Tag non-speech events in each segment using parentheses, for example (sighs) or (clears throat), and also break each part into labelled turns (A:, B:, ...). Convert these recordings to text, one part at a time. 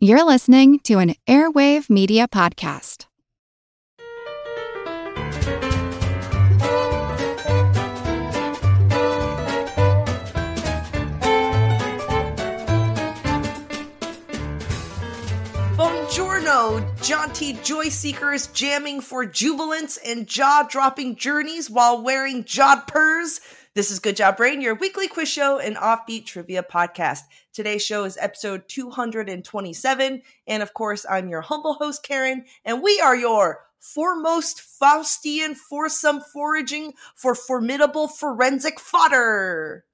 A: You're listening to an Airwave Media Podcast.
B: Buongiorno, jaunty joy seekers jamming for jubilance and jaw dropping journeys while wearing jodhpurs. This is Good Job Brain, your weekly quiz show and offbeat trivia podcast. Today's show is episode 227. And of course, I'm your humble host, Karen, and we are your foremost Faustian foursome foraging for formidable forensic fodder.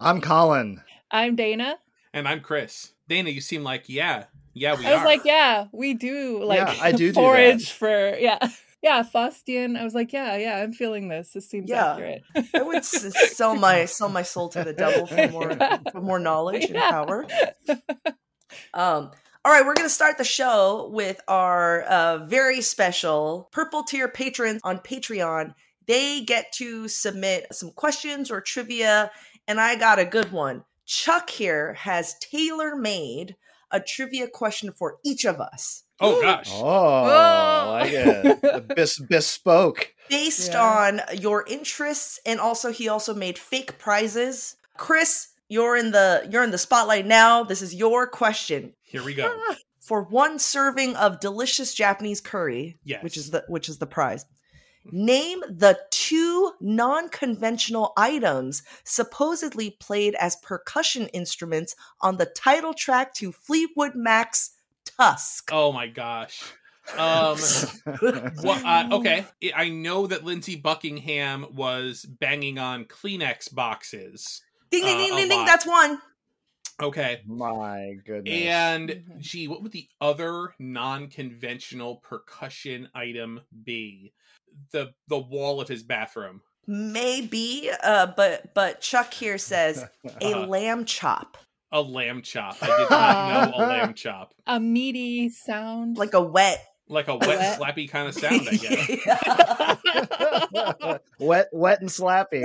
C: I'm Colin.
D: I'm Dana.
E: And I'm Chris. Dana, you seem like, yeah, yeah, we
D: I was
E: are.
D: like, yeah, we do like
C: Yeah, I do do (laughs)
D: forage
C: that.
D: for yeah. Yeah, Faustian. I was like, yeah, yeah, I'm feeling this. This seems
B: Yeah.
D: accurate.
B: I would sell my sell my soul to the devil for (laughs) more for more knowledge and
D: Yeah.
B: power. (laughs) Um, all right, we're going to start the show with our uh, very special purple tier patrons on Patreon. They get to submit some questions or trivia, and I got a good one. Chuck here has tailor made a trivia question for each of us
E: oh gosh.
C: Oh, I like it. (laughs) Bes- bespoke.
B: based
D: Yeah.
B: on your interests, and also he also made fake prizes. Chris, you're in the you're in the spotlight now. This is your question.
E: Here we go. (gasps)
B: for one serving of delicious Japanese curry,
E: Yes.
B: which is the which is the prize. Name the two non-conventional items supposedly played as percussion instruments on the title track to Fleetwood Mac's Tusk.
E: Oh my gosh. Um. (laughs) Well, uh, okay. I- I know that Lindsey Buckingham was banging on Kleenex boxes.
B: Ding ding
E: uh,
B: ding ding ding. That's one.
E: Okay.
C: My goodness.
E: And
D: Mhm.
E: gee, what would the other non-conventional percussion item be? The the wall of his bathroom.
B: Maybe, uh, but but Chuck here says (laughs) a lamb chop,
E: A lamb chop. I did not know a lamb (laughs) chop.
D: A meaty sound.
B: like a wet.
E: Like a wet,
D: Wet.
E: slappy kind of sound, I guess. (laughs) (laughs)
C: Wet, wet, and slappy.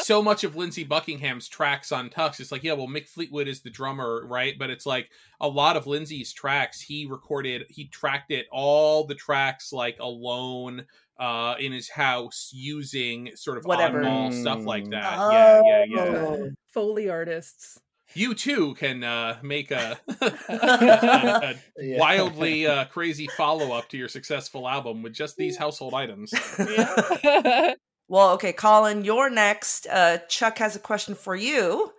E: so much of Lindsey Buckingham's tracks on Tusk, it's like, yeah, well, Mick Fleetwood is the drummer, right? But it's like a lot of Lindsey's tracks, he recorded, he tracked it, all the tracks like alone uh in his house using sort of
B: Whatever.
E: oddball stuff like
C: Mm.
E: that. Yeah, yeah, yeah.
B: Oh.
D: Foley artists.
E: You too can uh make a, (laughs) a (laughs)
C: Yeah.
E: wildly uh, crazy follow up to your successful album with just these household items.
D: Yeah.
B: Well, okay, Colin, you're next. Uh, Chuck has a question for you.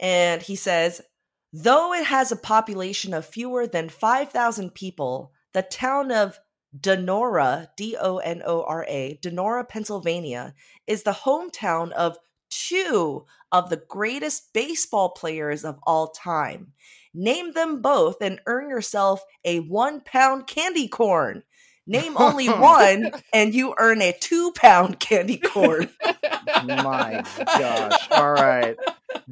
B: And he says Though it has a population of fewer than 5,000 people, the town of Donora, D O N O R A, Donora, Pennsylvania, is the hometown of two of the greatest baseball players of all time. Name them both and earn yourself a one pound candy corn. Name only (laughs) one and you earn a two pound candy corn.
C: My gosh. (laughs) All right.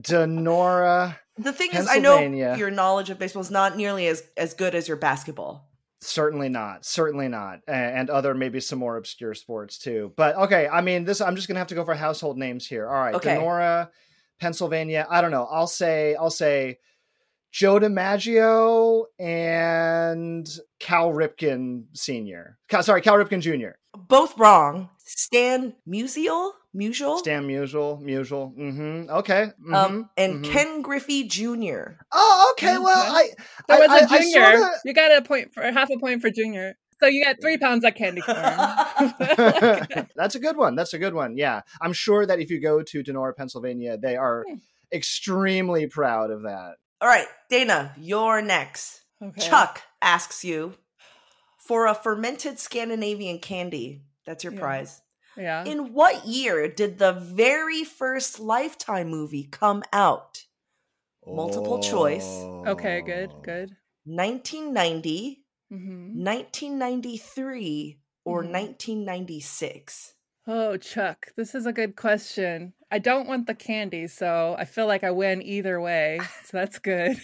C: Denora.
B: The thing is, I know your knowledge of baseball is not nearly as, as good as your basketball.
C: Certainly not. Certainly not. And other maybe some more obscure sports too. But okay, I mean this I'm just gonna have to go for household names here. All right.
B: Okay.
C: Denora, Pennsylvania. I don't know. I'll say I'll say Joe DiMaggio and Cal Ripken Sr. Cal, sorry, Cal Ripken Jr.
B: Both wrong. Stan Musial? Musial?
C: Stan Musial, Musial. Mm-hmm. Okay. mhm,
B: um, and
C: mhm.
B: Ken Griffey Jr.
C: Oh, okay. Well, I
D: There was
C: I-
D: a
C: I- I
D: junior.
C: sorta-
D: You got a point for half a point for junior. So you got three pounds of candy corn. (laughs) (laughs)
C: That's a good one. That's a good one. Yeah. I'm sure that if you go to Denora, Pennsylvania, they are
D: Hmm.
C: extremely proud of that.
B: All right, Dana, you're next.
D: Okay.
B: Chuck asks you for a fermented Scandinavian candy. That's your
D: Yeah.
B: prize.
D: Yeah.
B: In what year did the very first Lifetime movie come out? Multiple choice.
D: Okay, good, good.
B: 1990,
D: hmm
B: 1993, or
D: Mhm.
B: 1996?
D: Oh, Chuck, this is a good question. I don't want the candy, so I feel like I win either way. So (laughs) that's good.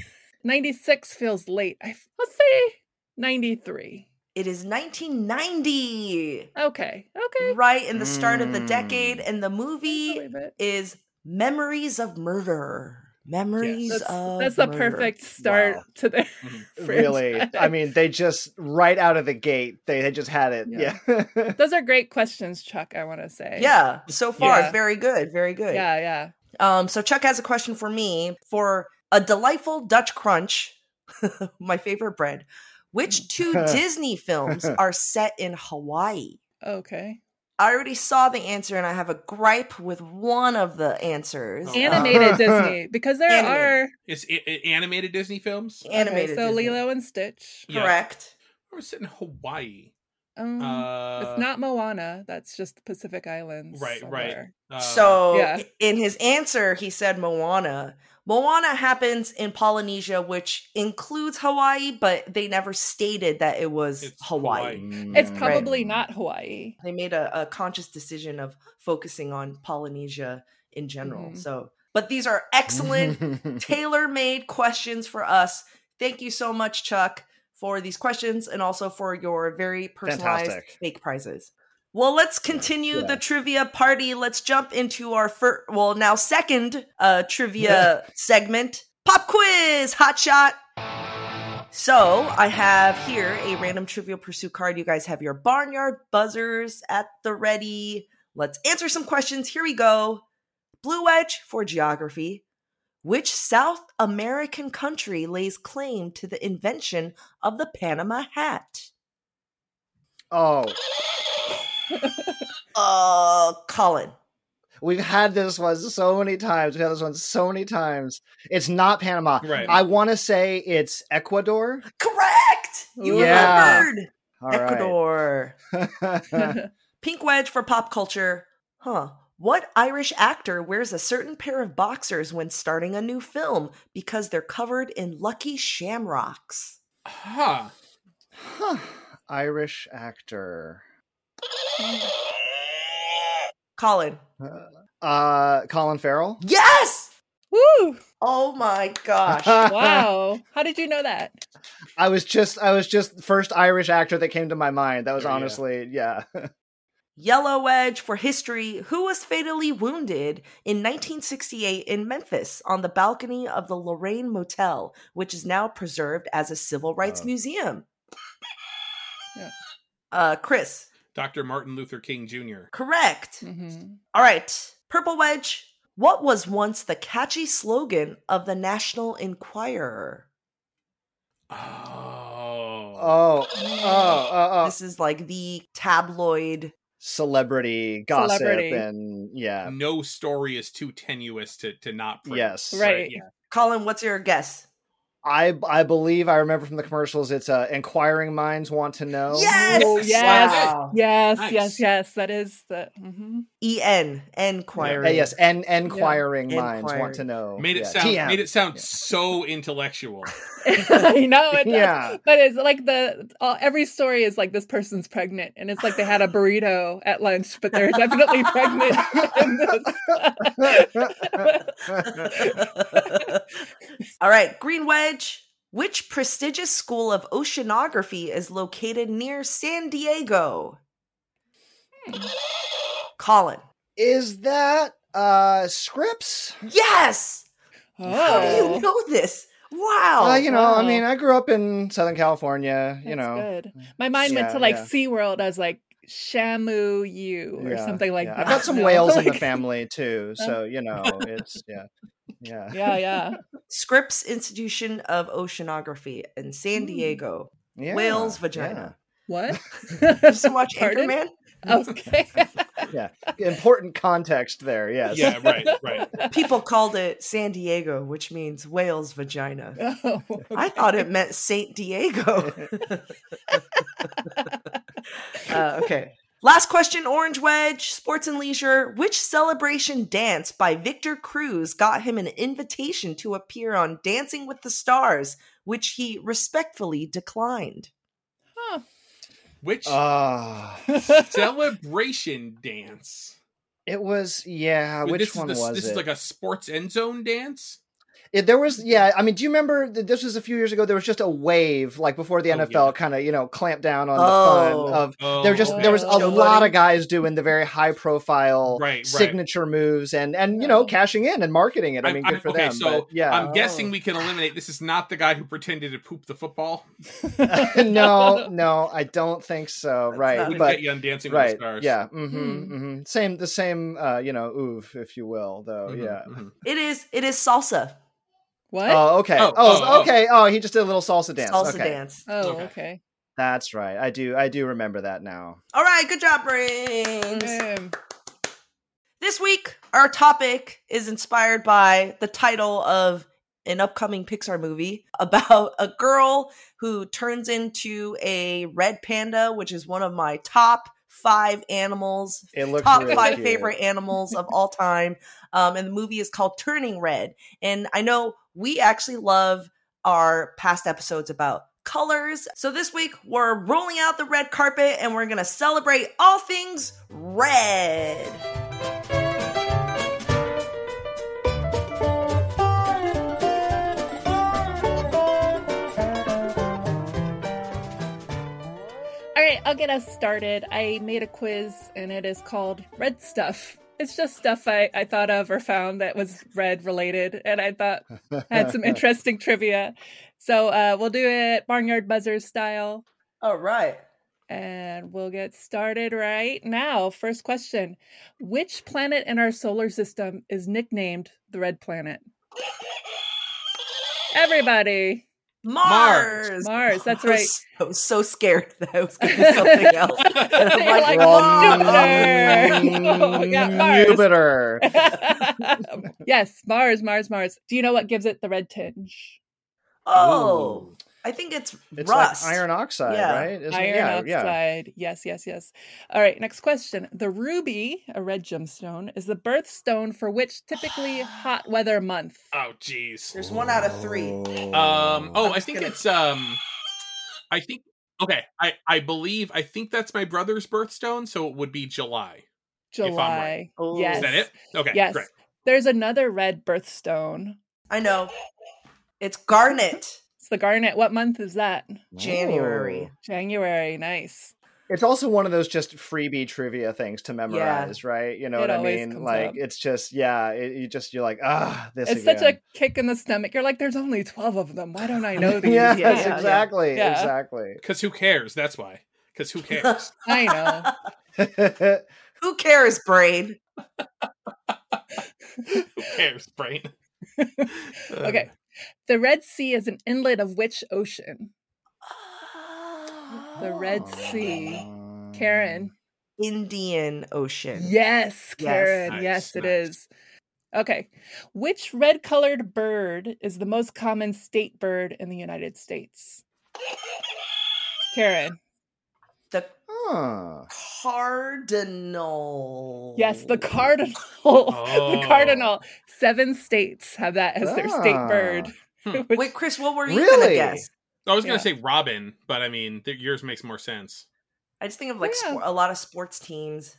D: 96 feels late. I, let's say 93.
B: It is 1990.
D: Okay, okay.
B: Right in the start of the
C: Mm.
B: decade, and the movie is Memories of Murder. Memories
E: Yes.
D: That's,
B: of
D: that's the
B: murder.
D: perfect start
C: Wow.
D: to their (laughs)
E: Mhm.
C: really i mean they just right out of the gate they, they just had it
D: Yeah.
C: yeah,
D: Those are (laughs) great questions, Chuck. I want to say.
B: Yeah, so far
D: Yeah.
B: very good, very good.
D: Yeah, yeah.
B: Um, so Chuck has a question for me for a delightful Dutch crunch, (laughs) my favorite bread. Which two Disney films are set in Hawaii?
D: Okay.
B: I already saw the answer and I have a gripe with one of the answers.
E: Oh.
D: Animated (laughs) Disney because there
B: Animated.
D: are
E: It's i- i- animated Disney films.
B: Animated.
D: Okay, so
B: Disney.
D: Lilo and Stitch.
E: Yeah.
B: Correct.
E: Or is sitting in Hawaii?
D: Um,
E: Uh,
D: it's not Moana. That's just the Pacific Islands.
E: Right, right. uh,
B: so
D: Yeah.
B: in his answer, he said Moana. Moana happens in Polynesia, which includes Hawaii, but they never stated that it was
E: It's
B: Hawaii.
E: Hawaii.
D: It's
C: Mm.
D: probably not Hawaii.
B: They made a, a conscious decision of focusing on Polynesia in general.
D: Mhm.
B: So, but these are excellent (laughs) tailor-made questions for us. Thank you so much, Chuck, for these questions and also for your very personalized
C: Fantastic.
B: fake prizes. Well, let's continue
C: Yeah.
B: the trivia party. Let's jump into our first, well, now second uh, trivia segment pop quiz, hot shot. So I have here a random trivial pursuit card. You guys have your barnyard buzzers at the ready. Let's answer some questions. Here we go. Blue Edge for geography. Which South American country lays claim to the invention of the Panama hat?
C: oh
B: Uh, Colin.
C: we've had this one so many times we've had this one so many times it's not panama
E: Right.
C: i want to say it's ecuador
B: Correct. You
C: Yeah.
B: remembered.
C: All right.
B: Ecuador. (laughs) Pink Wedge for pop culture. Huh. What Irish actor wears a certain pair of boxers when starting a new film because they're covered in lucky shamrocks?
E: huh.
C: Huh. irish actor
B: Colin.
C: uh colin farrell
B: Yes!
D: Woo!
B: Oh my gosh. (laughs)
D: Wow. How did you know that?
C: I was just I was just the first Irish actor that came to my mind. That was
E: Oh, yeah.
C: honestly yeah. (laughs)
B: Yellow Wedge for history. Who was fatally wounded in 1968 in Memphis on the balcony of the Lorraine Motel, which is now preserved as a civil rights
C: Oh.
B: museum?
D: Yeah.
B: Uh, Chris.
E: Dr. Martin Luther King Jr.
B: Correct.
D: hmm
B: All right. Purple Wedge. What was once the catchy slogan of the National Enquirer?
E: Oh.
C: Oh, oh, oh, oh.
B: This is like the tabloid.
C: celebrity gossip
D: Celebrity.
C: and yeah.
E: No story is too tenuous to to not print.
C: Yes.
D: Right.
E: Yeah.
B: Colin, what's your guess?
C: I I believe I remember from the commercials it's uh inquiring minds want to know.
B: Yes!
D: Oh, yes.
B: Wow.
D: Yes,
E: Nice.
D: yes, yes. That is the. mhm.
B: E N. Enquirer.
C: Uh, yes, and inquiring minds
B: Inquiring.
C: want to know.
E: Made it
C: Yeah,
E: sound
C: TM.
E: made it sound
C: Yeah.
E: so intellectual. (laughs) (laughs)
D: I know it does.
C: Yeah.
D: But it's like the all, every story is like this person's pregnant, and it's like they had a burrito at lunch, but they're definitely pregnant. (laughs)
B: All right, Green Wedge. Which prestigious school of oceanography is located near San Diego? Colin.
C: Is that uh Scripps?
B: Yes. How do
D: oh,
B: you know this? Wow.
C: Uh, you know, I mean, I grew up in Southern California, you
D: that's
C: know.
D: good. My mind went to like
C: yeah.
D: SeaWorld as like Shamu you or
C: Yeah,
D: something like
C: yeah.
D: that.
C: I've got some
D: No,
C: whales in the (laughs) family too, so you know, it's yeah. Yeah. (laughs)
D: Yeah, yeah.
B: Scripps Institution of Oceanography in San. Diego.
C: yeah.
B: Whale's vagina.
D: What? (laughs)
B: Just watch
D: Pardon?
B: Anchorman. (laughs)
D: Okay.
C: Yeah. yeah. Important context there, yes.
E: Yeah, right, right. (laughs)
B: People called it San Diego, which means whale's vagina. (laughs)
D: Oh,
B: I thought it meant Saint Diego. uh, okay. Last question, Orange Wedge, Sports and Leisure. Which celebration dance by Victor Cruz got him an invitation to appear on Dancing with the Stars, which he respectfully declined?
E: Which
C: Ah. (laughs)
E: celebration dance?
C: it was yeah,
E: Wait,
C: which
E: this
C: one
E: the,
C: was
E: this
C: it?
E: is like a sports end zone dance.
C: It, there was, yeah. I mean, do you remember that this was a few years ago? There was just a wave, like before the
E: Oh,
C: NFL
E: yeah.
C: kind of, you know, clamped down on
B: Oh.
C: the fun of.
E: Oh,
C: There just there was a
B: Joe
C: lot
B: Budden.
C: of guys doing the very high profile
E: Right, right.
C: signature moves and and you know
D: Oh.
C: cashing in and marketing it. I
E: I'm-
C: mean, good
E: I'm-
C: for
E: okay,
C: them.
E: so
C: but yeah,
E: I'm guessing
B: Oh.
E: we can eliminate. This is not the guy who pretended to poop the football. (laughs)
C: no, (laughs) no, I don't think so.
B: That's
C: right,
B: not-
E: Wouldn't
C: but
E: get you on Dancing
C: right,
E: with the Stars.
C: yeah, hmm
D: Hmm.
C: hmm same the same, uh, you know, oof, if you will, though.
E: Mhm,
C: Yeah.
E: mhm.
B: It is. It is salsa.
D: What?
C: Oh, okay.
E: Oh,
C: Oh,
E: oh, oh.
C: okay. Oh, he just did a little salsa dance.
B: Salsa
C: okay.
B: dance.
D: oh,
E: okay.
D: okay.
C: That's right. I do. I do remember that now.
B: All right. Good job, brains. This week, our topic is inspired by the title of an upcoming Pixar movie (laughs) about a girl who turns into a red panda, which is one of my top five animals,
C: It looks
B: top
C: really
B: five
C: cute.
B: favorite animals of all time. (laughs) Um, and the movie is called Turning Red. And I know we actually love our past episodes about colors. So this week, we're rolling out the red carpet and we're going to celebrate all things red.
D: All right, I'll get us started. I made a quiz and it is called Red Stuff. It's just stuff I, I thought of or found that was red related, and I thought had some (laughs) interesting trivia. So uh, we'll do it Barnyard Buzzers style,
B: All right.
D: and we'll get started right now. First question Which planet in our solar system is nicknamed the Red Planet? Everybody.
B: Mars.
D: Mars, that's right.
B: I was so, so scared that I was going to do (laughs) something else. (laughs) And I'm like,
D: like,
B: Mars.
D: Jupiter. (laughs) Oh, yeah, Mars.
C: Jupiter.
D: yes, Mars, Mars, Mars. Do you know what gives it the red tinge?
B: Oh, I think it's,
C: It's
B: rust.
C: like iron oxide,
B: Yeah.
C: right? Isn't?
D: Iron
C: yeah, yeah.
D: oxide. Yes, yes, yes. All right, next question. The ruby, a red gemstone, is the birthstone for which typically hot weather month?
E: Oh, jeez.
B: There's one out of three.
E: Um. Oh,
B: I'm
E: I think
B: gonna-
E: it's um. I think okay. I I believe I think that's my brother's birthstone, so it would be July. I'm
D: July.
E: right.
B: Oh.
D: Yes.
E: Is that it? Okay.
D: yes.
E: Great.
D: There's another red birthstone.
B: I know. It's garnet.
D: It's the garnet. What month is that?
B: January.
D: January. Nice.
C: It's also one of those just freebie trivia things to memorize, right? You know
D: It
C: what I mean? Like
D: up.
C: it's just yeah, it, you just you're like ah, this
D: It's
C: again.
D: such a kick in the stomach. You're like, there's only 12 of them. Why don't I (laughs) know these?
C: yes,
B: Yeah, yeah.
C: exactly,
D: Yeah.
C: exactly.
E: Because who cares? That's why. Because who cares? (laughs)
D: I know. (laughs)
B: Who cares, brain?
E: who cares, brain?
D: Okay. The Red Sea is an inlet of which ocean? The Red oh. Sea. Karen.
B: Um, Indian Ocean.
D: Yes, Karen.
E: Nice,
D: yes, it
E: nice.
D: is. Okay. Which red colored bird is the most common state bird in the United States? Karen.
B: The
C: Huh.
B: cardinal.
D: Yes, the cardinal.
E: Oh. (laughs)
D: the cardinal. Seven states have that as their state bird.
E: Hmm.
D: Which- (laughs)
B: Wait, Chris, what were you gonna guess?
E: I was gonna
D: Yeah.
E: say Robin, but I mean th- yours makes more sense.
B: I just think of like
D: Yeah.
B: spor- a lot of sports teams.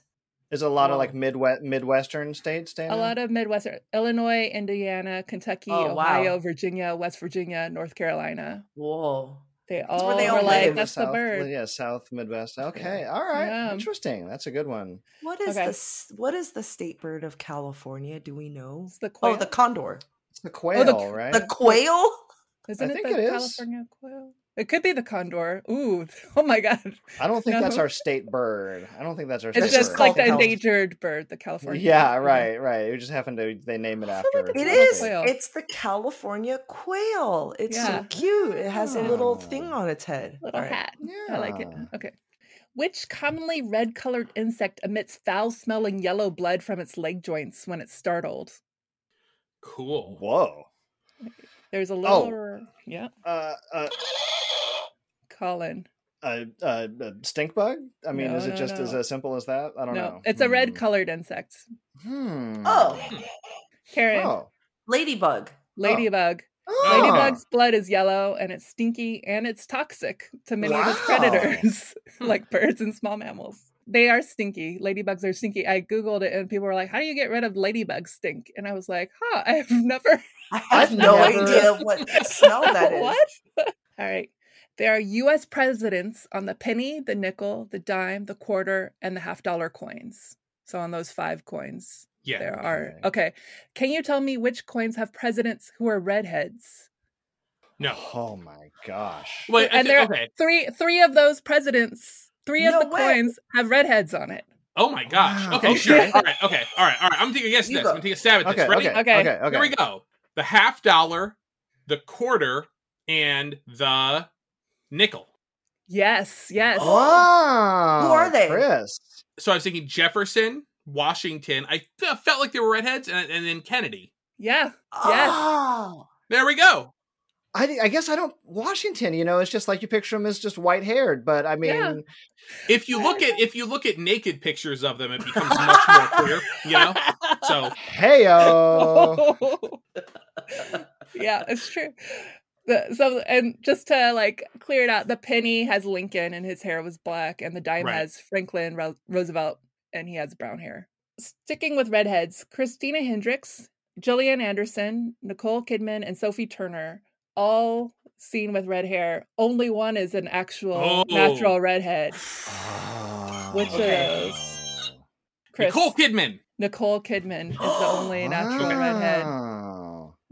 C: There's a lot of like midwest midwestern states, Dan.
D: a lot of Midwestern Illinois, Indiana, Kentucky,
B: Oh, wow.
D: Ohio, Virginia, West Virginia, North Carolina.
B: Whoa.
D: They all
B: where they all
D: were like,
B: live.
D: that's the
C: South,
D: bird.
C: Yeah, South Midwest. Okay, all right,
D: Yeah.
C: interesting. That's a good one.
B: What is
D: Okay.
B: the what is the state bird of California? Do we know?
D: It's the quail.
B: Oh, the condor.
C: It's the quail, oh,
D: the-
C: right?
B: The quail?
D: Isn't
C: I
D: it
C: think
D: the
C: it is.
D: California quail? It could be the condor. Ooh, (laughs) oh my god!
C: I don't think that's our state bird. I don't think that's our
D: It's
B: It's
C: state
D: just
B: just
C: bird.
D: like the
B: Cal-
D: endangered bird, the California.
C: Yeah,
D: bird.
C: right, right. It just happened to they name it after.
D: like It's a little
B: is.
D: quail.
B: It's the California quail. It's so cute. It has a little
C: Oh.
B: thing on its head.
D: Little
B: All right.
D: hat. I like it. Okay. Which commonly red-colored insect emits foul-smelling yellow blood from its leg joints when it's startled?
E: Cool.
C: Whoa.
D: There's a little.
C: Oh.
D: little. Yeah,
C: Uh, uh,
D: Colin.
C: uh, uh, uh, stink bug? I mean,
D: No,
C: is it
D: no,
C: just
D: no.
C: as uh, simple as that? I don't
D: No,
C: know.
D: it's a
C: Hmm.
D: red-colored insect.
C: Hmm.
B: Oh,
D: Karen,
C: Oh.
B: ladybug.
D: ladybug.
C: Oh.
D: Ladybug's blood is yellow and it's stinky and it's toxic to many of its predators, (laughs) like birds and small mammals. they are stinky. Ladybugs are stinky. I googled it and people were like, "How do you get rid of ladybug stink?" And I was like, "Huh, (laughs) I have never
B: I have (laughs) no idea what smell that is.
D: what?" All right. There are US presidents on the penny, the nickel, the dime, the quarter, and the half dollar coins. So on those five coins,
E: Yeah.
D: there are.
C: okay.
D: Okay. Can you tell me which coins have presidents who are redheads?
E: No.
C: Oh my gosh.
E: Wait,
D: and
E: thi-
D: there
E: okay.
D: three three of those presidents, three of the
B: way.
D: coins have redheads on it.
E: Oh my gosh.
C: Wow.
E: Okay,
D: Okay.
E: sure. All right. Okay. All right. All right. I'm taking a guess at this.
B: go.
E: I'm taking a stab at this.
C: Okay,
E: Ready?
C: okay,
D: Okay.
C: okay, okay.
E: Here we go. The half dollar, the quarter, and the nickel.
D: Yes, yes.
C: Wow.
B: Who are they?
C: Chris.
E: So I was thinking Jefferson, Washington. I felt like they were redheads, and, and then Kennedy.
D: Yeah. Yes.
B: Oh.
E: There we go.
C: I, I guess I don't Washington, you know, it's just like you picture him as just white haired, but I mean
D: Yeah.
E: If you look at if you look at naked pictures of them, it becomes much more (laughs) clear. You know. So
C: Heyo. (laughs)
D: yeah, it's true. The, so and just to like clear it out, the penny has Lincoln and his hair was black, and the dime
E: Right.
D: has Franklin Ro- Roosevelt and he has brown hair. Sticking with redheads, Christina Hendricks, Gillian Anderson, Nicole Kidman, and Sophie Turner, all seen with red hair. Only one is an actual
E: Oh.
D: natural redhead. Which of
B: Okay.
D: those? Chris,
E: Nicole Kidman.
D: Nicole Kidman is the only (gasps) natural redhead.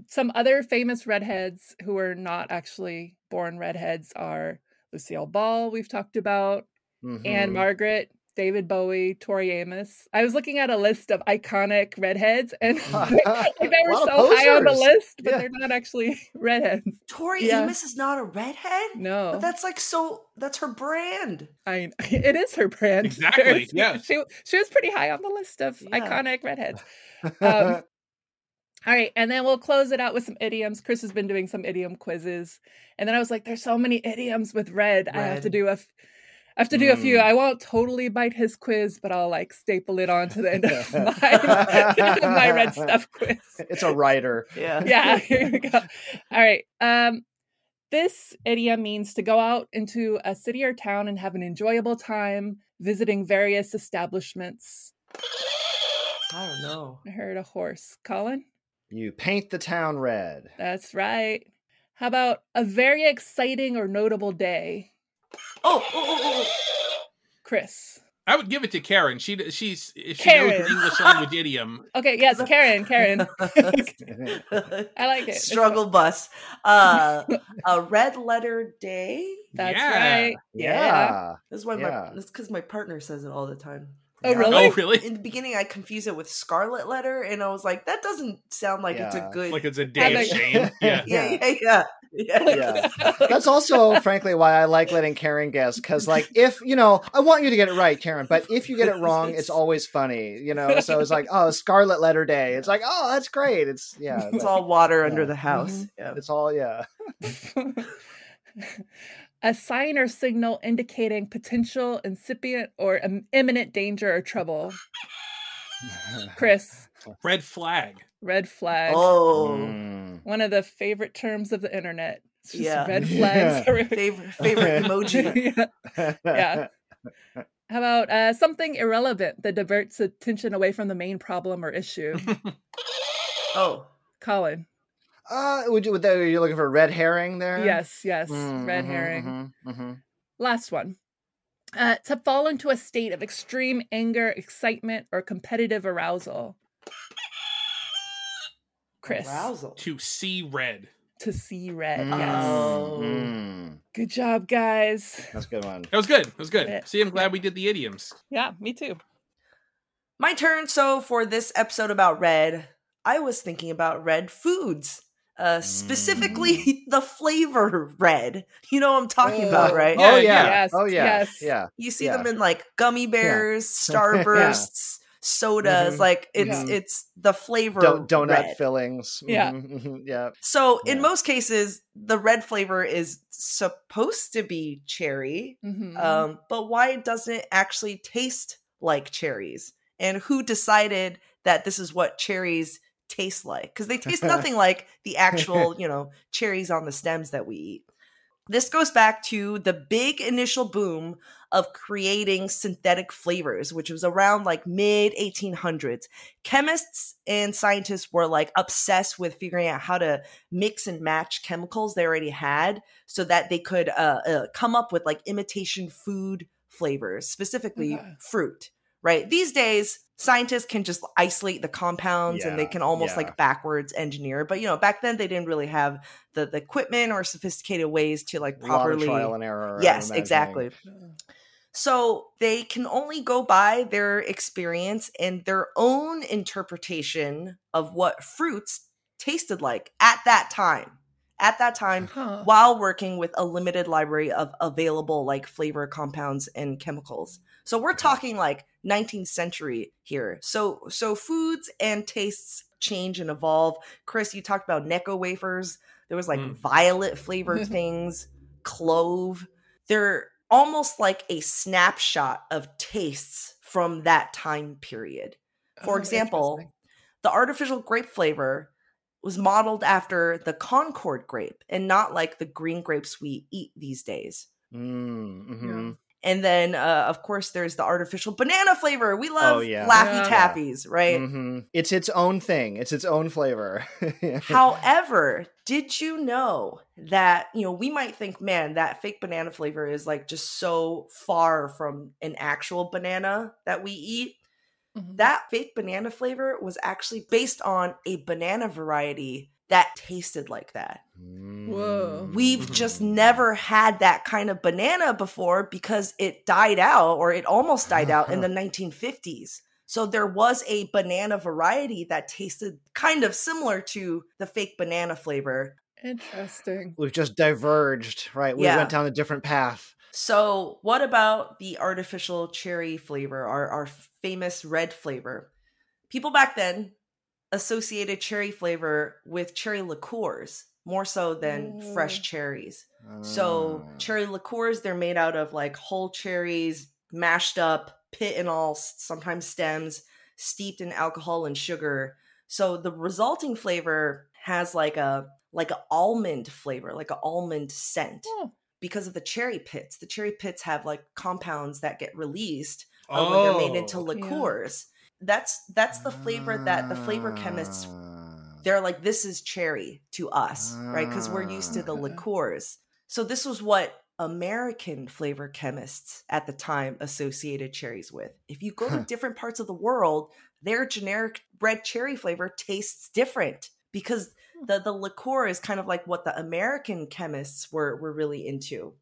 C: Wow.
D: Some other famous redheads who are not actually born redheads are Lucille Ball, we've talked about, Ann
C: Mhm.
D: Margret, David Bowie, Tori Amos. I was looking at a list of iconic redheads and (laughs) like, (laughs) they were so
C: of
D: high on the list, but
C: Yeah.
D: they're not actually (laughs) redheads.
B: Tori
D: Yeah.
B: Amos is not a redhead?
D: No.
B: But that's like so that's her brand.
D: I it is her brand.
E: Exactly,
D: There's-
E: yeah.
D: She she was pretty high on the list of
B: Yeah.
D: iconic redheads. Um, All right, and then we'll close it out with some idioms. Chris has been doing some idiom quizzes, and then I was like, "There's so many idioms with red. I have to do a, f- I have to do a few.
C: Mm.
D: I won't totally bite his quiz, but I'll like staple it on to the end of (laughs) my (laughs) my red stuff quiz.
C: it's a writer.
B: Yeah.
D: Yeah, (laughs) here we go. All right. Um, this idiom means to go out into a city or town and have an enjoyable time visiting various establishments.
B: I don't know.
D: I heard a horse. Colin?
C: You paint the town red.
D: That's right. How about a very exciting or notable day?
B: Oh, oh, oh, oh,
D: Chris.
E: I would give it to Karen. She she's if she knows
D: Karen.
E: an English language (laughs) idiom.
D: Okay, yes, Karen, Karen.
B: oh. (laughs)
D: I like it. It's
B: Struggle bus. Uh a red letter day.
D: That's
E: Yeah.
D: right. Yeah.
C: Yeah.
B: This is why
C: Yeah.
B: my that's because my partner says it all the time.
D: Oh,
C: Yeah.
D: really?
E: Oh, really?
B: In the beginning, I confused it with scarlet letter, and I was like, that doesn't sound like it's a
C: Yeah.
B: good.
E: Like it's a day of shame. (laughs) Yeah.
B: yeah, yeah, yeah, yeah.
C: Yeah. That's also, frankly, why I like letting Karen guess. Because, like, if you know, I want you to get it right, Karen. But if you get it wrong, it's (laughs) always funny. You know. So it's like, oh, Scarlet Letter Day. It's like, oh, that's great. It's yeah.
B: It's
C: but
B: all water under the house.
D: Mhm.
B: Yeah.
C: It's all yeah. (laughs)
D: a sign or signal indicating potential incipient or im- imminent danger or trouble. Chris,
E: Red flag.
D: red flag.
B: Oh,
C: Mm.
D: One of the favorite terms of the internet. It's just
B: Yeah.
D: red flags. are-
B: favorite favorite (laughs) emoji.
D: Yeah. Yeah. How about uh, something irrelevant that diverts attention away from the main problem or issue? (laughs)
B: Oh,
D: Colin.
C: Uh, would you? Would that, are you looking for a red herring there?
D: Yes, yes.
C: Mm,
D: red herring.
C: mhm, mhm.
D: Last one. Uh, to fall into a state of extreme anger, excitement, or competitive arousal. Chris.
B: arousal.
E: To see red.
D: To see red.
C: Mm,
D: Yes.
C: Mm.
D: Good job, guys.
C: That's a good one.
E: That was good. That was good.
D: Yeah.
E: See, I'm glad we did the idioms.
D: Yeah, me too.
B: My turn. So for this episode about red, I was thinking about red foods. Uh, specifically (laughs) the flavor red. You know what I'm talking about,
C: Oh,
B: right?
E: Yeah,
C: oh yeah.
D: yes,
C: Oh yeah.
D: yes.
C: Yeah.
B: You see
C: Yeah.
B: them in like gummy (laughs) bears, starbursts, sodas.
C: Mhm.
B: Like it's
C: Mhm.
B: it's the flavor
C: Don- donut
B: red.
C: fillings.
D: Yeah.
C: Mhm, mhm, yeah.
B: So in most cases, the red flavor is supposed to be cherry,
D: Mhm.
B: um, but why doesn't it actually taste like cherries? And who decided that this is what cherries taste like? Because they taste (laughs) nothing like the actual, (laughs) you know, cherries on the stems that we eat. This goes back to the big initial boom of creating synthetic flavors, which was around like mid 1800s. Chemists and scientists were like obsessed with figuring out how to mix and match chemicals they already had so that they could uh, uh, come up with like imitation food flavors, specifically
D: Okay.
B: fruit, right? These days, scientists can just isolate the compounds and they can almost
C: yeah.
B: like backwards engineer. But you know, back then they didn't really have the, the equipment or sophisticated ways to like
C: A lot of
B: properly
C: trial and error.
B: Yes,
C: imagining.
B: exactly. So they can only go by their experience and their own interpretation of what fruits tasted like at that time. At that time,
D: Huh.
B: while working with a limited library of available like flavor compounds and chemicals. So we're talking like 19th century here. So so foods and tastes change and evolve. Chris, you talked about Necco wafers. There was like
E: Mm.
B: violet flavored (laughs) things, clove. They're almost like a snapshot of tastes from that time period. For
D: Oh,
B: example, the artificial grape flavor was modeled after the Concord grape and not like the green grapes we eat these days.
C: Mm, mhm.
B: And then, uh, of course, there's the artificial banana flavor. We love
C: Oh, yeah.
B: Laffy
D: Yeah.
B: Taffies, right?
C: Mhm. It's its own thing. It's its own flavor. (laughs)
B: However, did you know that, you know, we might think, man, that fake banana flavor is like just so far from an actual banana that we eat.
D: Mhm.
B: That fake banana flavor was actually based on a banana variety that tasted like that.
D: Whoa.
B: We've just
E: Mhm.
B: never had that kind of banana before because it died out or it almost died out in the (laughs) 1950s. So there was a banana variety that tasted kind of similar to the fake banana flavor.
D: Interesting.
C: We've just diverged, right? We
B: Yeah.
C: went down a different path.
B: So, what about the artificial cherry flavor, our, our famous red flavor? People back then associated cherry flavor with cherry liqueurs more so than fresh
D: Mm.
B: cherries. So
C: Ah.
B: cherry liqueurs, they're made out of like whole cherries, mashed up, pit and all, sometimes stems, steeped in alcohol and sugar. So the resulting flavor has like a like an almond flavor, like an almond scent
D: Oh,
B: because of the cherry pits. The cherry pits have like compounds that get released uh, when they're made into
E: Oh.
B: liqueurs. That's that's the flavor that the flavor chemists
C: Ah.
B: they're like this is cherry to us right? Because we're used to the
D: Ah.
B: liqueurs. So this was what american flavor chemists at the time associated cherries with. If you go to different parts of the world their generic red cherry flavor tastes different because the the liqueur is kind of like what the american chemists were were really into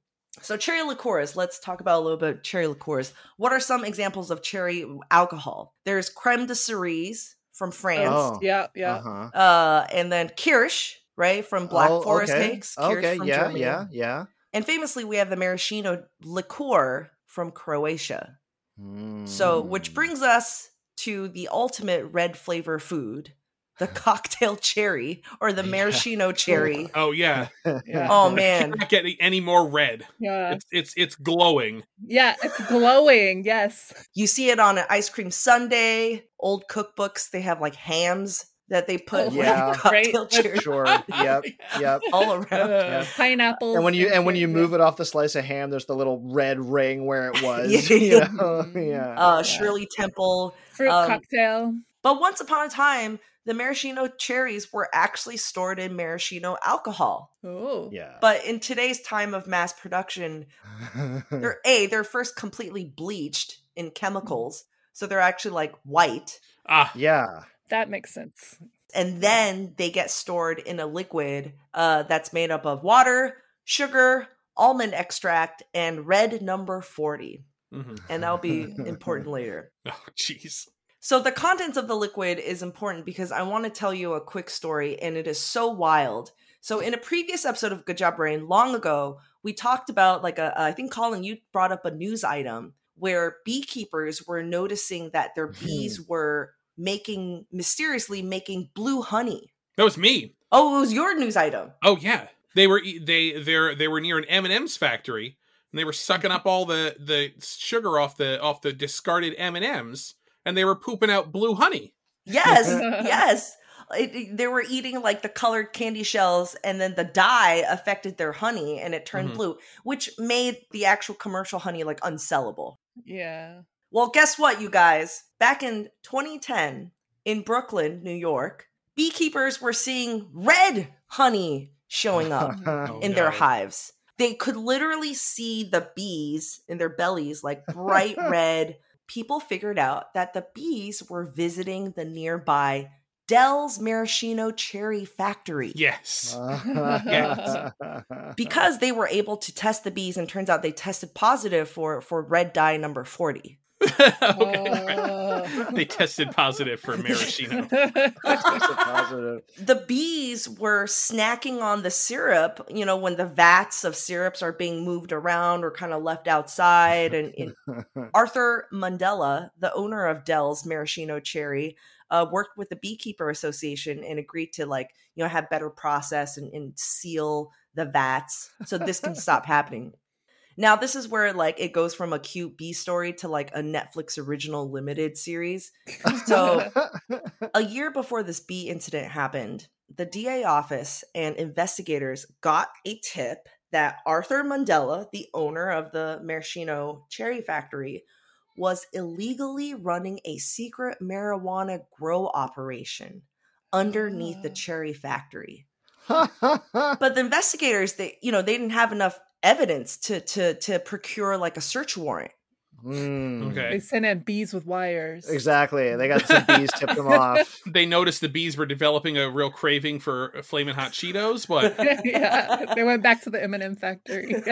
B: so cherry liqueurs let's talk about a little bit of cherry liqueurs what are some examples of cherry alcohol there's creme de cerise from france
C: Oh.
D: yeah, yeah.
C: Uh-huh.
B: uh, and then Kirsch, right, from Black
C: Oh,
B: Forest
C: okay.
B: cakes. Kirsch
C: Okay,
B: from
C: yeah,
B: Germany.
C: yeah, yeah.
B: And famously, we have the maraschino liqueur from Croatia. So, which
C: Mm.
B: brings us to the ultimate red flavor food, the cocktail cherry or the
C: Yeah.
B: maraschino cherry.
E: Oh yeah, (laughs)
D: Yeah.
B: Oh man,
E: not get any more red.
D: Yeah.
E: It's it's it's glowing.
D: Yeah, it's glowing. Yes.
B: you see it on an ice cream sundae. Old cookbooks, they have like hams that they put
D: Oh,
C: yeah.
B: cocktail cherry
C: Sure. (laughs) Yep. Yep.
B: all around.
E: Uh,
D: Pineapples.
C: And when you and when you move it off the slice of ham, there's the little red ring where it (laughs) was.
B: Yeah.
C: you know?
D: Mhm.
C: yeah.
B: Uh,
D: Yeah.
B: Shirley Temple,
D: fruit
B: um,
D: cocktail.
B: But once upon a time, the maraschino cherries were actually stored in maraschino alcohol.
D: Oh.
C: yeah.
B: But in today's time of mass production, they're (laughs) A, they're first completely bleached in chemicals. So they're actually like white.
E: ah,
C: yeah.
D: That makes sense.
B: And then they get stored in a liquid uh, that's made up of water, sugar, almond extract, and red number 40.
E: mhm.
B: And that'll be (laughs) important later. (laughs)
E: oh jeez.
B: So the contents of the liquid is important because I want to tell you a quick story and it is so wild. So in a previous episode of Good Job Brain long ago, we talked about like a I think Colin you brought up a news item where beekeepers were noticing that their mm-hmm. bees were making mysteriously making blue honey.
E: That was me.
B: Oh, it was your news item.
E: Oh yeah, they were they they they were near an M and M's factory, and they were sucking up all the the sugar off the off the discarded M and they were pooping out blue honey.
B: Yes, (laughs) yes. it, it- they were eating like the colored candy shells, and then the dye affected their honey, and it turned
E: Mhm.
B: blue, which made the actual commercial honey like unsellable.
D: Yeah.
B: Well, guess what, you guys? Back in 2010 in Brooklyn, New York, beekeepers were seeing red honey showing up (laughs)
E: Oh,
B: in their
E: no.
B: hives. They could literally see the bees in their bellies, like bright (laughs) red. People figured out that the bees were visiting the nearby Dell's Maraschino cherry factory
E: Yes.
C: Uh, (laughs)
B: because they were able to test the bees, and turns out they tested positive for for red dye number forty. (laughs)
E: okay.
D: Oh.
E: they tested positive for maraschino. (laughs)
C: Positive.
B: the bees were snacking on the syrup you know when the vats of syrups are being moved around or kind of left outside and, and (laughs) arthur mondella the owner of dell's maraschino cherry uh, worked with the beekeeper association and agreed to like you know have better process and, and seal the vats so this can stop happening now this is where like it goes from a cute B story to like a netflix original limited series So- a (laughs) year before this B incident happened, the DA office and investigators got a tip that Arthur Mondella, the owner of the Maraschino cherry factory, was illegally running a secret marijuana grow operation underneath the
D: Ah.
B: cherry factory. (laughs) But the investigators, they you know, they didn't have enough evidence to to to procure like a search warrant.
C: Hmm.
D: they sent in bees with wires.
C: Exactly. They got some bees tipped them off. (laughs)
E: They noticed the bees were developing a real craving for flaming hot Cheetos, but (laughs)
D: yeah, they went back to the M&M factory. (laughs)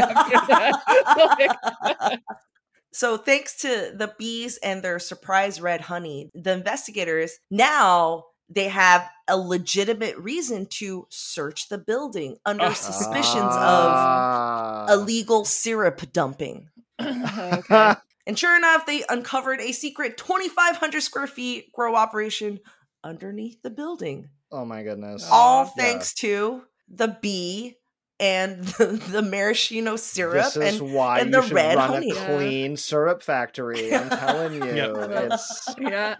B: So, thanks to the bees and their surprise red honey, the investigators now they have a legitimate reason to search the building under
E: Ah.
B: suspicions
C: Ah.
B: of illegal syrup dumping. (laughs) (laughs)
D: okay.
B: And sure enough, they uncovered a secret 2,500 square feet grow operation underneath the building.
C: Oh my goodness.
B: All
C: Yeah.
B: thanks to the bee and (laughs) the, the maraschino syrup.
C: This is
B: and
C: why
B: and
C: you
B: the
C: should
B: red
C: run
B: honey.
C: a clean syrup factory. I'm telling you, it's
E: Yeah.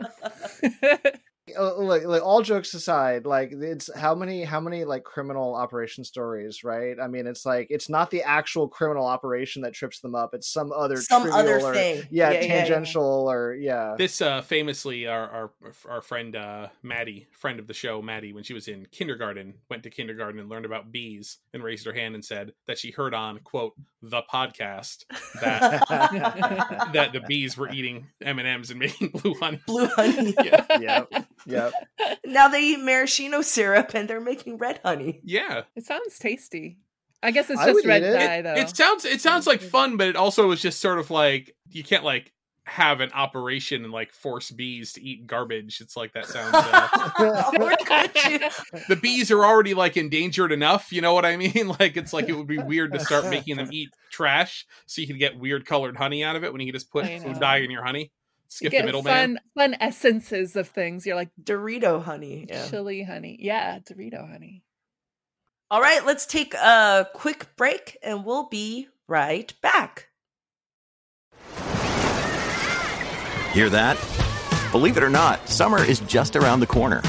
C: It's
D: Yeah.
C: uh, look, like all jokes aside, like it's how many how many like criminal operation stories, right? I mean, it's like it's not the actual criminal operation that trips them up; it's some other
B: Some
C: trivial
B: other
C: or,
B: thing.
C: yeah,
B: Yeah, yeah, yeah.
C: tangential or yeah.
E: this uh famously our our our friend uh Maddie, friend of the show, Maddie, when she was in kindergarten, went to kindergarten and learned about bees and raised her hand and said that she heard on quote the podcast that (laughs) that the bees were eating M and M's and making blue honey.
B: Blue honey. (laughs)
E: Yeah.
C: yep, yep. (laughs)
B: now they eat maraschino syrup and they're making red honey.
E: Yeah,
D: It sounds tasty. I guess it's
C: I
D: just red
C: it.
D: dye, though.
E: it sounds it sounds like fun, but it also is just sort of like you can't like have an operation and like force bees to eat garbage. It's like that sounds. Uh, (laughs)
B: Or could you? (laughs)
E: the bees are already like endangered enough. You know what I mean? Like it's like it would be weird to start making them eat trash so you can get weird colored honey out of it when you can just put food dye in your honey.
D: You
E: Skip the
D: get
E: middleman.
D: fun, fun essences of things. You're like
B: Dorito honey. Yeah.
D: chili honey. Yeah, Dorito honey.
B: All right, let's take a quick break and we'll be right back.
F: Hear that? Believe it or not, summer is just around the corner.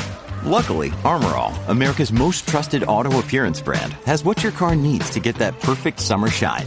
F: Luckily, Armor All, America's most trusted auto appearance brand, has what your car needs to get that perfect summer shine.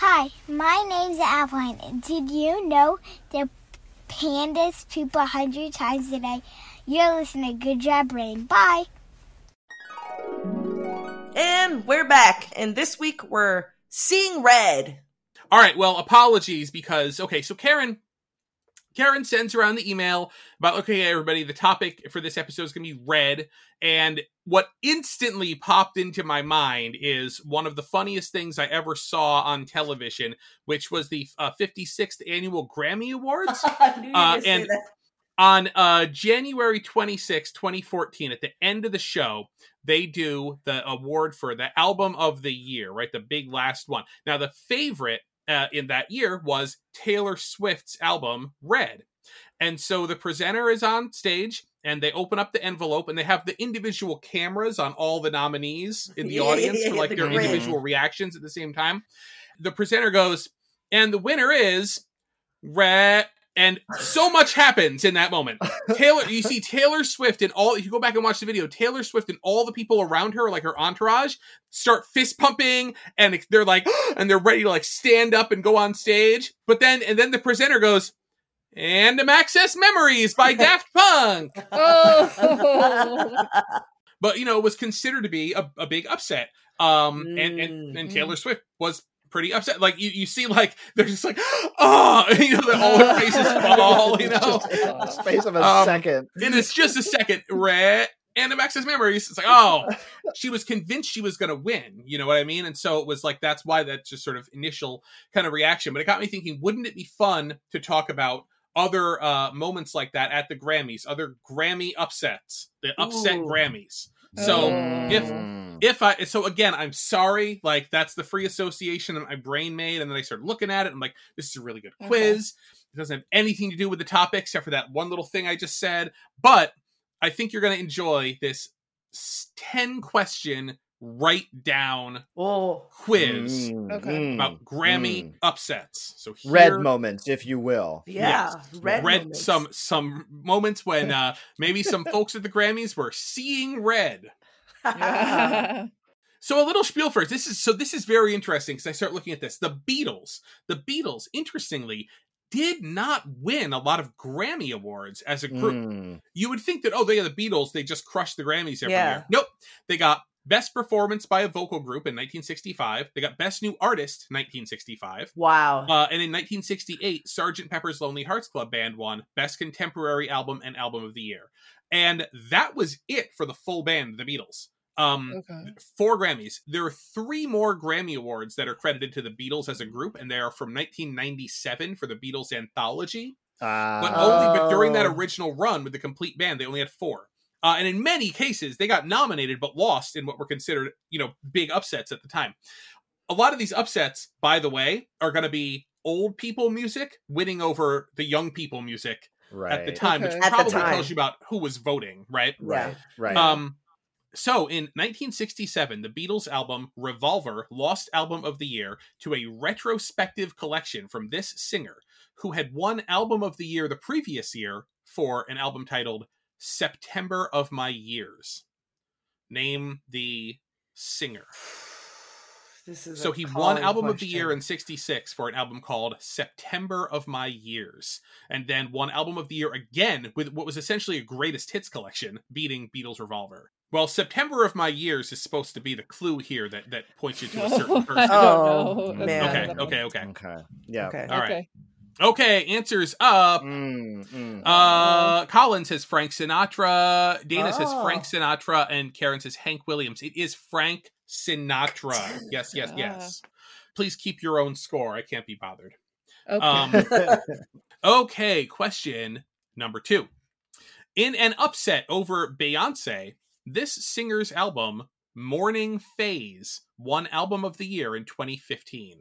G: Hi, my name's Adeline. Did you know that pandas poop a hundred times a day? You're listening to Good Job Brain. Bye.
B: And we're back. And this week we're seeing red.
E: All right, well, apologies because okay, so Karen Karen sends around the email about, okay, everybody, the topic for this episode is going to be red. And what instantly popped into my mind is one of the funniest things I ever saw on television, which was the uh, 56th annual Grammy Awards. (laughs)
B: I knew you were
E: Uh, and- on uh January 26, 2014 at the end of the show they do the award for the album of the year right the big last one now the favorite uh, in that year was Taylor Swift's album Red and so the presenter is on stage and they open up the envelope and they have the individual cameras on all the nominees in the audience for (laughs) like
B: the
E: their
C: grid.
E: individual reactions at the same time the presenter goes and the winner is Red and so much happens in that moment. (laughs) Taylor, you see Taylor Swift and all. If you go back and watch the video, Taylor Swift and all the people around her, like her entourage, start fist pumping, and they're like, (gasps) and they're ready to like stand up and go on stage. But then, and then the presenter goes, "And Access Memories" by (laughs) Daft Punk.
D: Oh, (laughs)
E: But you know, it was considered to be a, a big upset. Um, and and and
D: Mm.
E: Taylor Swift was pretty upset. Like you, you see, like (laughs) they're just like, oh, (laughs) you know, the all their faces fall. You know,
C: Just in space of a
E: Um,
C: second.
E: and it's just a second. Red and Access Memories. It's like, oh, she was convinced she was going to win. You know what I mean? And so it was like that's why that just sort of initial kind of reaction. But it got me thinking, wouldn't it be fun to talk about? Other uh, moments like that at the Grammys, other Grammy upsets, the upset
B: Ooh.
E: Grammys. So if
C: Mm.
E: If I so again, I'm sorry. Like that's the free association that my brain made, and then I started looking at it. I'm like, this is a really good
D: Okay.
E: quiz. It doesn't have anything to do with the topic except for that one little thing I just said. But I think you're going to enjoy this ten question write down
B: Oh,
E: quiz
C: Mm,
D: Okay.
C: mm,
E: about Grammy
C: mm.
E: upsets. So here,
C: red moments, if you will.
B: yeah. Red,
E: Red
B: moments.
E: some some moments when uh maybe some (laughs) folks at the Grammys were seeing red.
D: Yeah. (laughs) (laughs)
E: So a little spiel first. This is so this is very interesting because I start looking at this. The Beatles, the Beatles, interestingly, did not win a lot of Grammy awards as a group.
C: Mm.
E: You would think that oh, they are the Beatles, they just crushed the Grammys every
B: Yeah.
E: year. Nope, they got best performance by a vocal group in 1965. They got best new artist 1965.
B: Wow.
E: Uh, and in 1968, Sgt. Pepper's Lonely Hearts Club Band won Best Contemporary Album and Album of the Year. And that was it for the full band, the Beatles. Um,
D: Okay.
E: four Grammys. There are three more Grammy Awards that are credited to the Beatles as a group, and they are from 1997 for the Beatles anthology. But
C: Ah.
E: only but during that
B: Oh.
E: original run with the complete band, they only had four. Uh, and in many cases, they got nominated but lost in what were considered, you know, big upsets at the time. A lot of these upsets, by the way, are going to be old people music winning over the young people music
C: right.
E: at the time,
D: Okay.
E: which
B: At
E: probably
B: time.
E: tells you about who was voting, right?
C: Right. Right.
E: Um, so in 1967, the Beatles album Revolver lost Album of the Year to a retrospective collection from this singer who had won Album of the Year the previous year for an album titled September of My Years. Name the singer.
B: This is
E: So he won
B: calling
E: Album of the Year in 66 for an album called September of My Years. And then won Album of the Year again with what was essentially a greatest hits collection, beating Beatles Revolver. Well, September of My Years is supposed to be the clue here that, that points you to a (laughs) certain person.
D: don't
B: Oh, man.
E: Okay, okay, okay.
C: okay. Yeah.
B: Okay.
E: All right.
D: Okay.
E: Okay, answers up.
C: Mm, mm.
E: Uh, Colin says Frank Sinatra. Dana says
B: Oh.
E: Frank Sinatra, and Karen says Hank Williams. It is Frank Sinatra. Yes, yes, (laughs) yes. Please keep your own score. I can't be bothered.
D: Okay.
E: Um, (laughs) okay, question number two. In an upset over Beyonce, this singer's album, Morning Phase, won Album of the Year in 2015.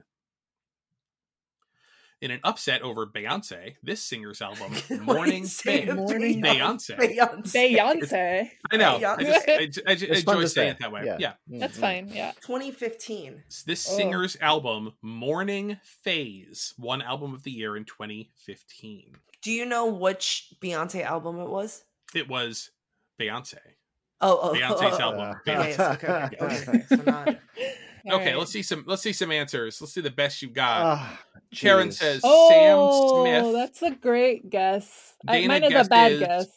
E: In an upset over Beyonce, this singer's album, (laughs) Morning
B: you
E: Phase,
D: Morning-
E: Beyonce.
B: Beyonce.
D: Beyonce.
E: I know. I just, I, just- I just
C: It's
E: enjoy saying it that way.
C: Yeah.
E: yeah.
C: Mm,
D: That's fine. Yeah.
B: 2015.
E: This
D: Oh.
E: singer's album, Morning Phase, one Album of the Year in 2015.
B: Do you know which Beyonce album it was?
E: It was Beyonce.
B: Oh, oh,
E: Beyonce's
B: oh,
E: album.
B: Okay,
E: Beyonce.
B: okay, okay, okay, okay, (laughs) so not.
D: All
E: Okay,
D: right.
E: let's see some. Let's see some answers. Let's see the best you got.
C: Ah,
E: Karen
C: jeez.
E: says
D: Oh,
E: Sam Smith, Oh,
D: that's a great guess. I,
E: Dana
D: mine is a
E: guessed
D: bad guess.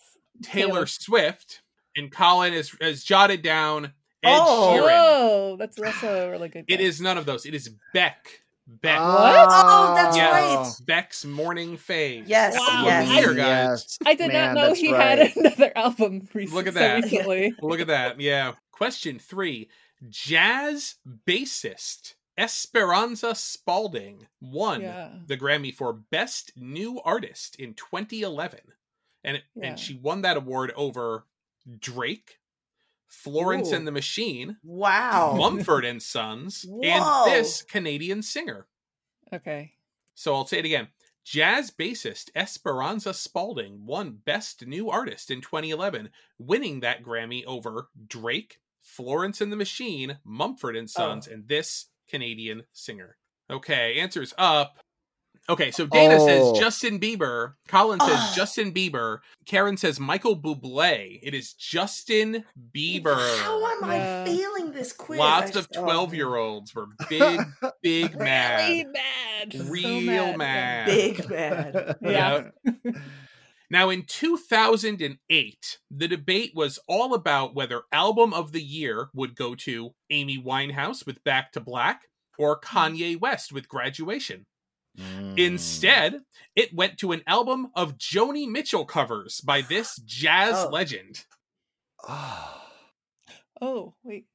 E: Taylor,
D: Taylor.
E: Swift, and Colin has has jotted down Ed
B: Oh.
E: Sheeran.
D: Oh, that's also a really good.
E: It
D: guess.
E: is none of those. It is Beck, Beck. What?
B: Oh, that's
E: Yeah.
B: right.
E: Beck's Morning Phase.
B: Yes,
E: Album
D: yes.
E: of the year, guys.
C: Yes.
D: I did
C: Man,
D: not know
C: that's
D: he
C: right.
D: had (laughs) another album rec-
E: Look at that.
D: recently.
E: Look at that. Yeah. Question three Jazz bassist Esperanza Spalding won
D: Yeah.
E: the Grammy for Best New Artist in 2011. And, it-
D: Yeah.
E: and she won that award over Drake, Florence
B: Ooh.
E: and the Machine,
B: Wow.
E: Mumford and (laughs) Sons, and this Canadian singer.
D: Okay.
E: So I'll say it again. Jazz bassist Esperanza Spalding won Best New Artist in 2011, winning that Grammy over Drake, Florence and the Machine, Mumford and oh. Sons,
B: Oh.
E: and this Canadian singer. Okay, answers up. Okay, so Dana
C: Oh.
E: says Justin Bieber. Colin says
B: Oh.
E: Justin Bieber. Karen says Michael Bublé. It is Justin Bieber.
B: How am
D: Yeah.
B: I feeling this quiz?
E: Lots
B: I
E: of
B: oh,
E: 12 year olds were (laughs) big, big mad.
D: Really mad. So
E: Real mad.
B: Big mad. (laughs)
D: Yeah. (laughs)
E: Now, in 2008, the debate was all about whether Album of the Year would go to Amy Winehouse with Back to Black or Kanye West with Graduation.
C: Mm.
E: Instead, it went to an album of Joni Mitchell covers by this jazz
B: Oh.
E: legend.
C: Oh.
D: Oh, wait.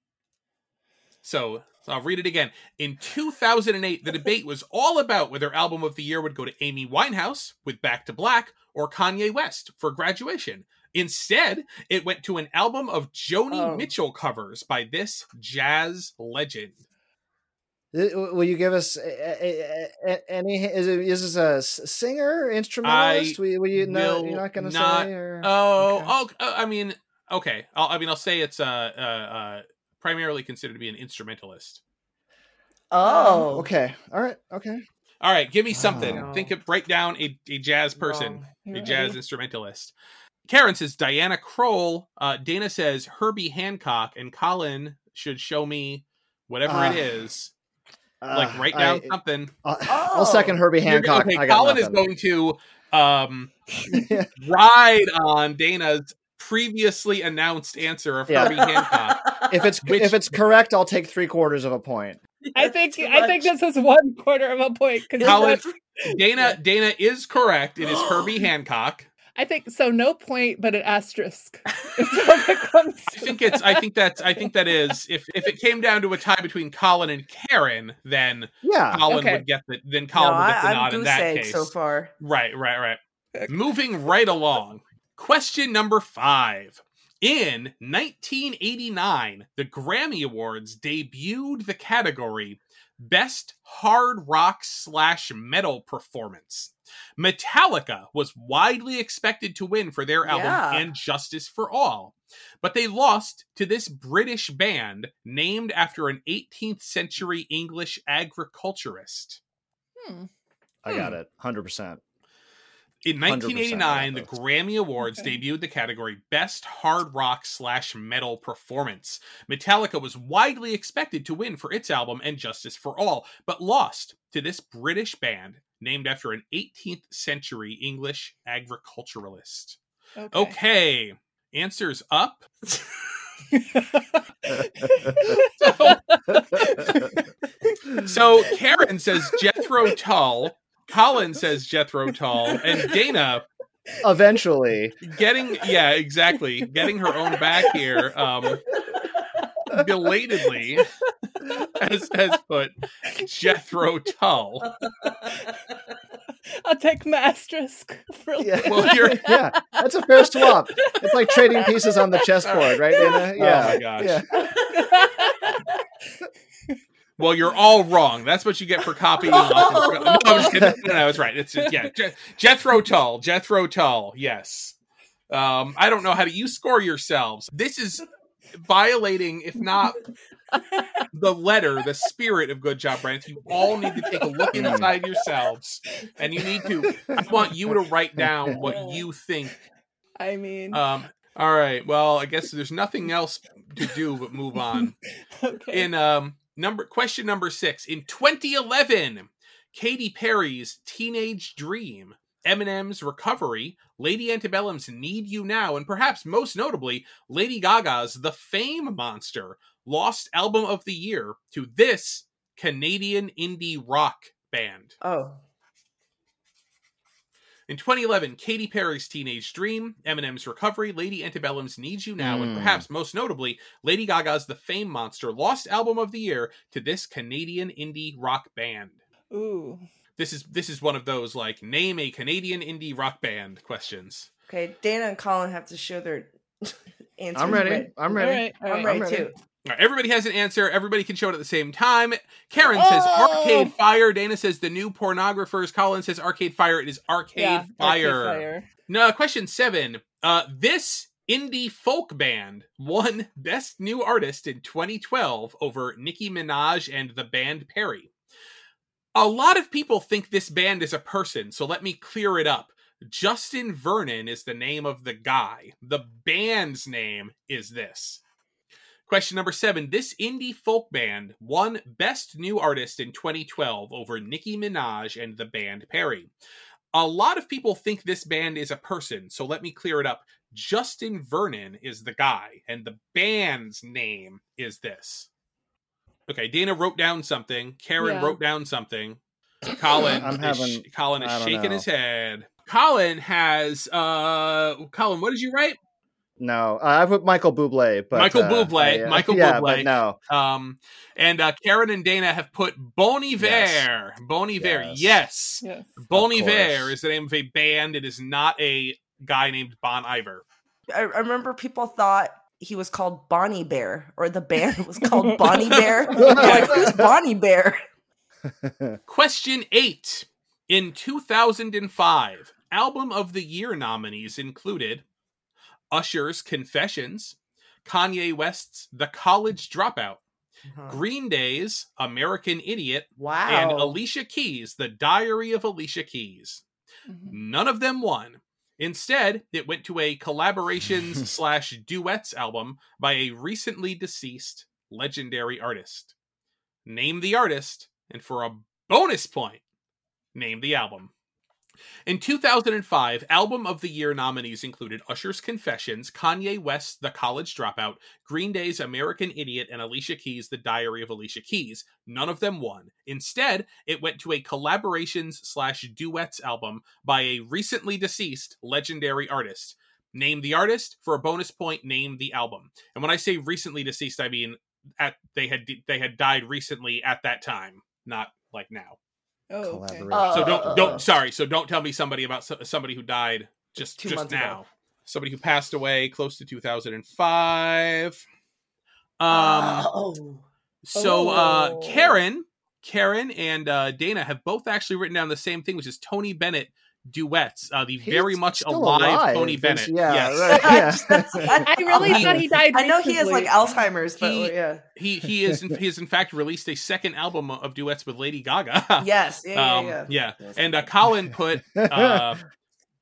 E: So I'll read it again. In 2008, the debate was all about whether Album of the Year would go to Amy Winehouse with Back to Black or Kanye West for Graduation. Instead, it went to an album of Joni
B: Oh.
E: Mitchell covers by this jazz legend.
C: Uh, Will you give us a- a- a- any? Is, it, is this a singer, instrumentalist? will, will you? No, you're not going to say. Or?
E: Oh,
C: Okay.
E: oh, uh, I mean, okay. I'll, I mean, I'll say it's uh, uh, uh, primarily considered to be an instrumentalist.
B: Oh.
C: okay. All right. Okay.
E: All right, give me something.
B: Oh.
E: Think of write down a, a jazz person.
B: Wrong.
D: You
E: a
D: ready?
E: jazz instrumentalist. Karen says Diana Krall. Uh, Dana says Herbie Hancock, and Colin should show me whatever
C: Ah.
E: it is. Like
C: Uh,
E: write down
C: I,
E: something.
C: I'll,
B: Oh.
C: I'll second Herbie
E: You're-
C: Hancock.
E: okay,
C: I got
E: Colin is going to um, (laughs) ride on Dana's previously announced answer of
C: Yeah.
E: Herbie Hancock. (laughs)
C: if it's
E: Which-
C: if it's correct, I'll take three quarters of a point.
D: I think I think this is one quarter of a point because
E: Colin, (laughs) Dana, Dana is correct. It is (gasps) Herbie Hancock.
D: I think so. No point, but an asterisk. (laughs) If it comes
E: I think it's. I think that's. I think that is. If if it came down to a tie between Colin and Karen, then
C: Yeah.
E: Colin
D: Okay.
E: would get the then
B: No,
E: Colin would get the
B: I,
E: nod
B: I'm
E: in that case.
B: so far.
E: Right, right, right. Moving right along. Question number five. In 1989, the Grammy Awards debuted the category Best Hard Rock slash Metal Performance. Metallica was widely expected to win for their album
B: Yeah.
E: And Justice for All, but they lost to this British band named after an 18th century English agriculturist.
D: Hmm.
C: I got it. Hundred percent.
E: In 1989, the Grammy Awards
D: Okay.
E: debuted the category Best Hard Rock slash Metal Performance. Metallica was widely expected to win for its album And Justice for All, but lost to this British band named after an 18th century English agriculturalist.
D: Okay.
E: Okay, answers up. (laughs) (laughs) So Karen says Jethro Tull. Colin says Jethro Tull, and Dana
C: Eventually,
E: getting yeah exactly getting her own back here um belatedly as has put jethro tull
D: I'll take my asterisk for
C: yeah.
E: Well, you're- (laughs)
C: yeah, that's a fair swap. It's like trading pieces on the chessboard, right? Dana? Yeah.
E: my gosh.
C: Yeah. (laughs)
E: well you're all wrong. That's what you get for copying (laughs) no, I'm just kidding. no, no it's right. It's yeah Je- jethro tull jethro tull yes. Um i don't know how to you score yourselves. This is violating if not (laughs) the letter the spirit of good job Brent. you all need to take a look
C: Hmm.
E: inside yourselves and you need to i want you to write down what you think.
D: I mean,
E: um all right. Well i guess there's nothing else to do but move on. (laughs)
D: Okay.
E: in um number question number six in 2011 Katy Perry's Teenage Dream, Eminem's Recovery, Lady Antebellum's Need You Now, and perhaps most notably Lady Gaga's The Fame Monster lost album of the year to this Canadian indie rock band?
B: Oh.
E: In 2011, Katy Perry's Teenage Dream, Eminem's Recovery, Lady Antebellum's Need You Now, and
C: Mm.
E: perhaps most notably, Lady Gaga's The Fame Monster lost album of the year to this Canadian indie rock band.
D: Ooh.
E: This is this is one of those like name a Canadian indie rock band questions.
B: Okay, Dana and Colin have to show their (laughs) answers.
C: I'm ready.
B: right.
C: I'm ready.
D: right. All
B: I'm
D: right.
B: ready
C: ready.
B: too.
E: Everybody has an answer. Everybody can show it at the same time. Karen says
D: Oh!
E: Arcade Fire. Dana says the new pornographers. Colin says Arcade Fire. It is Arcade
D: Yeah, Arcade
E: Fire.
D: Fire.
E: No, question seven. Uh, this indie folk band won (laughs) Best New Artist in 2012 over Nicki Minaj and the band Perry. A lot of people think this band is a person, so let me clear it up. Justin Vernon is the name of the guy. The band's name is this. Question number seven. This indie folk band won Best New Artist in 2012 over Nicki Minaj and the band Perry. A lot of people think this band is a person, so let me clear it up. Justin Vernon is the guy, and the band's name is this. Okay, Dana wrote down something. Karen
D: Yeah.
E: wrote down something. Colin, (clears throat)
C: I'm
E: is,
C: having-
E: Colin is shaking
C: know.
E: his head. Colin has uh Colin, what did you write?
C: No, uh, I put Michael Bublé, but
E: Michael
C: uh,
E: Bublé,
C: I, uh,
E: Michael
C: yeah,
E: Bublé.
C: but no,
E: Um and uh Karen and Dana have put Bon Iver.
C: Yes.
E: Bon Iver.
C: Yes.
E: Yes.
D: Yes.
E: Bon Iver is the name of a band. It is not a guy named Bon Iver.
B: I, I remember people thought he was called Bonnie Bear, or the band was (laughs) called Bonnie Bear. (laughs) Like, who's Bonnie Bear? (laughs)
E: Question eight. In 2005, Album of the Year nominees included Usher's Confessions, Kanye West's The College Dropout, Green Day's American Idiot,
B: Wow.
E: and Alicia Keys' The Diary of Alicia Keys.
D: Mhm.
E: None of them won. Instead, it went to a collaborations (laughs) slash duets album by a recently deceased legendary artist. Name the artist, and for a bonus point, name the album. In 2005, Album of the Year nominees included Usher's Confessions, Kanye West's The College Dropout, Green Day's American Idiot, and Alicia Keys' The Diary of Alicia Keys. None of them won. Instead, it went to a collaborations slash duets album by a recently deceased legendary artist. Name the artist for a bonus point. Name the album. And when I say recently deceased, I mean at they had they had died recently at that time, not like now.
D: Oh, okay.
C: Collaboration.
E: So
B: Uh,
E: don't don't sorry. So don't tell me somebody about somebody who died just
B: Two
E: just
B: months ago.
E: now. Somebody who passed away close to 2005. Um.
B: oh.
E: So uh,
D: Oh.
E: Karen, Karen, and uh, Dana have both actually written down the same thing, which is Tony Bennett duets. Uh, the
C: He's
E: very much
C: still
E: alive, Tony Bennett.
C: Yeah,
E: yes.
C: right, (laughs) yeah.
D: I (laughs) really
E: He-
D: thought he died.
B: I know he has like. Alzheimer's, but
E: He-
B: yeah.
E: he he is (laughs) he has in fact released a second album of duets with Lady Gaga.
B: Yes. Yeah. Yeah.
E: um,
B: yeah.
E: yeah.
B: Yes.
E: And uh, Colin put uh,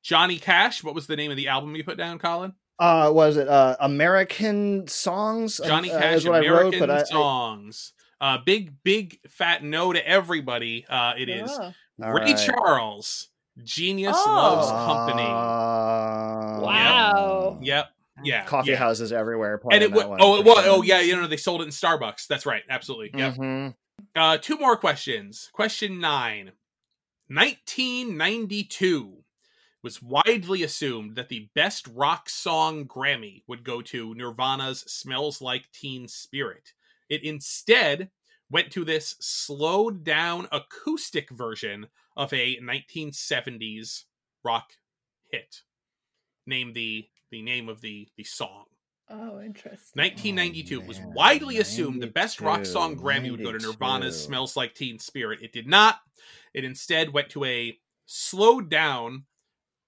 E: Johnny Cash. What was the name of the album you put down, Colin?
C: uh, was it uh, American songs?
E: Johnny
C: uh,
E: Cash
C: is what
E: American
C: I wrote, but I, I,
E: songs. Uh, big big fat no to everybody. Uh, it is
D: Yeah.
C: all
E: Ray
C: right.
E: Charles. Genius
B: Oh.
E: loves company.
C: Uh,
D: Wow.
E: Yep. Yeah.
C: Coffee
E: yeah.
C: houses everywhere.
E: And it
C: that
E: was
C: one
E: oh it was
C: sure.
E: oh yeah you know they sold it in Starbucks. That's right. Absolutely. Yep.
C: Mhm.
E: Uh, two more questions. Question nine. 1992 was widely assumed that the best rock song Grammy would go to Nirvana's Smells Like Teen Spirit. It instead went to this slowed down acoustic version of a 1970s rock hit. Name the the name of the the song.
D: Oh, interesting.
E: 1992 it was widely assumed the best rock song
C: 92,
E: Grammy would go to Nirvana's Smells Like Teen Spirit. It did not. It instead went to a slowed down.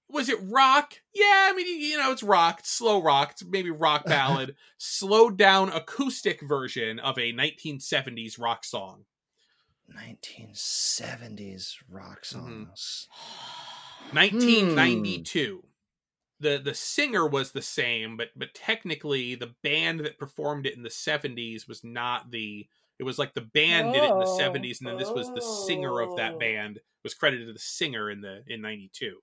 E: Was it rock? Yeah, I mean, you- you know, it's rock, it's slow rock, it's maybe rock (laughs) ballad, slowed down acoustic version of a 1970s rock song.
C: 1970s rock
E: Mhm.
C: songs. (sighs)
E: 1992. The the singer was the same, but but technically the band that performed it in the 70s was not the it was like the band did it in the
D: Oh.
E: 70s and then this was the singer of that
B: Oh.
E: band was credited to the singer in the in 92.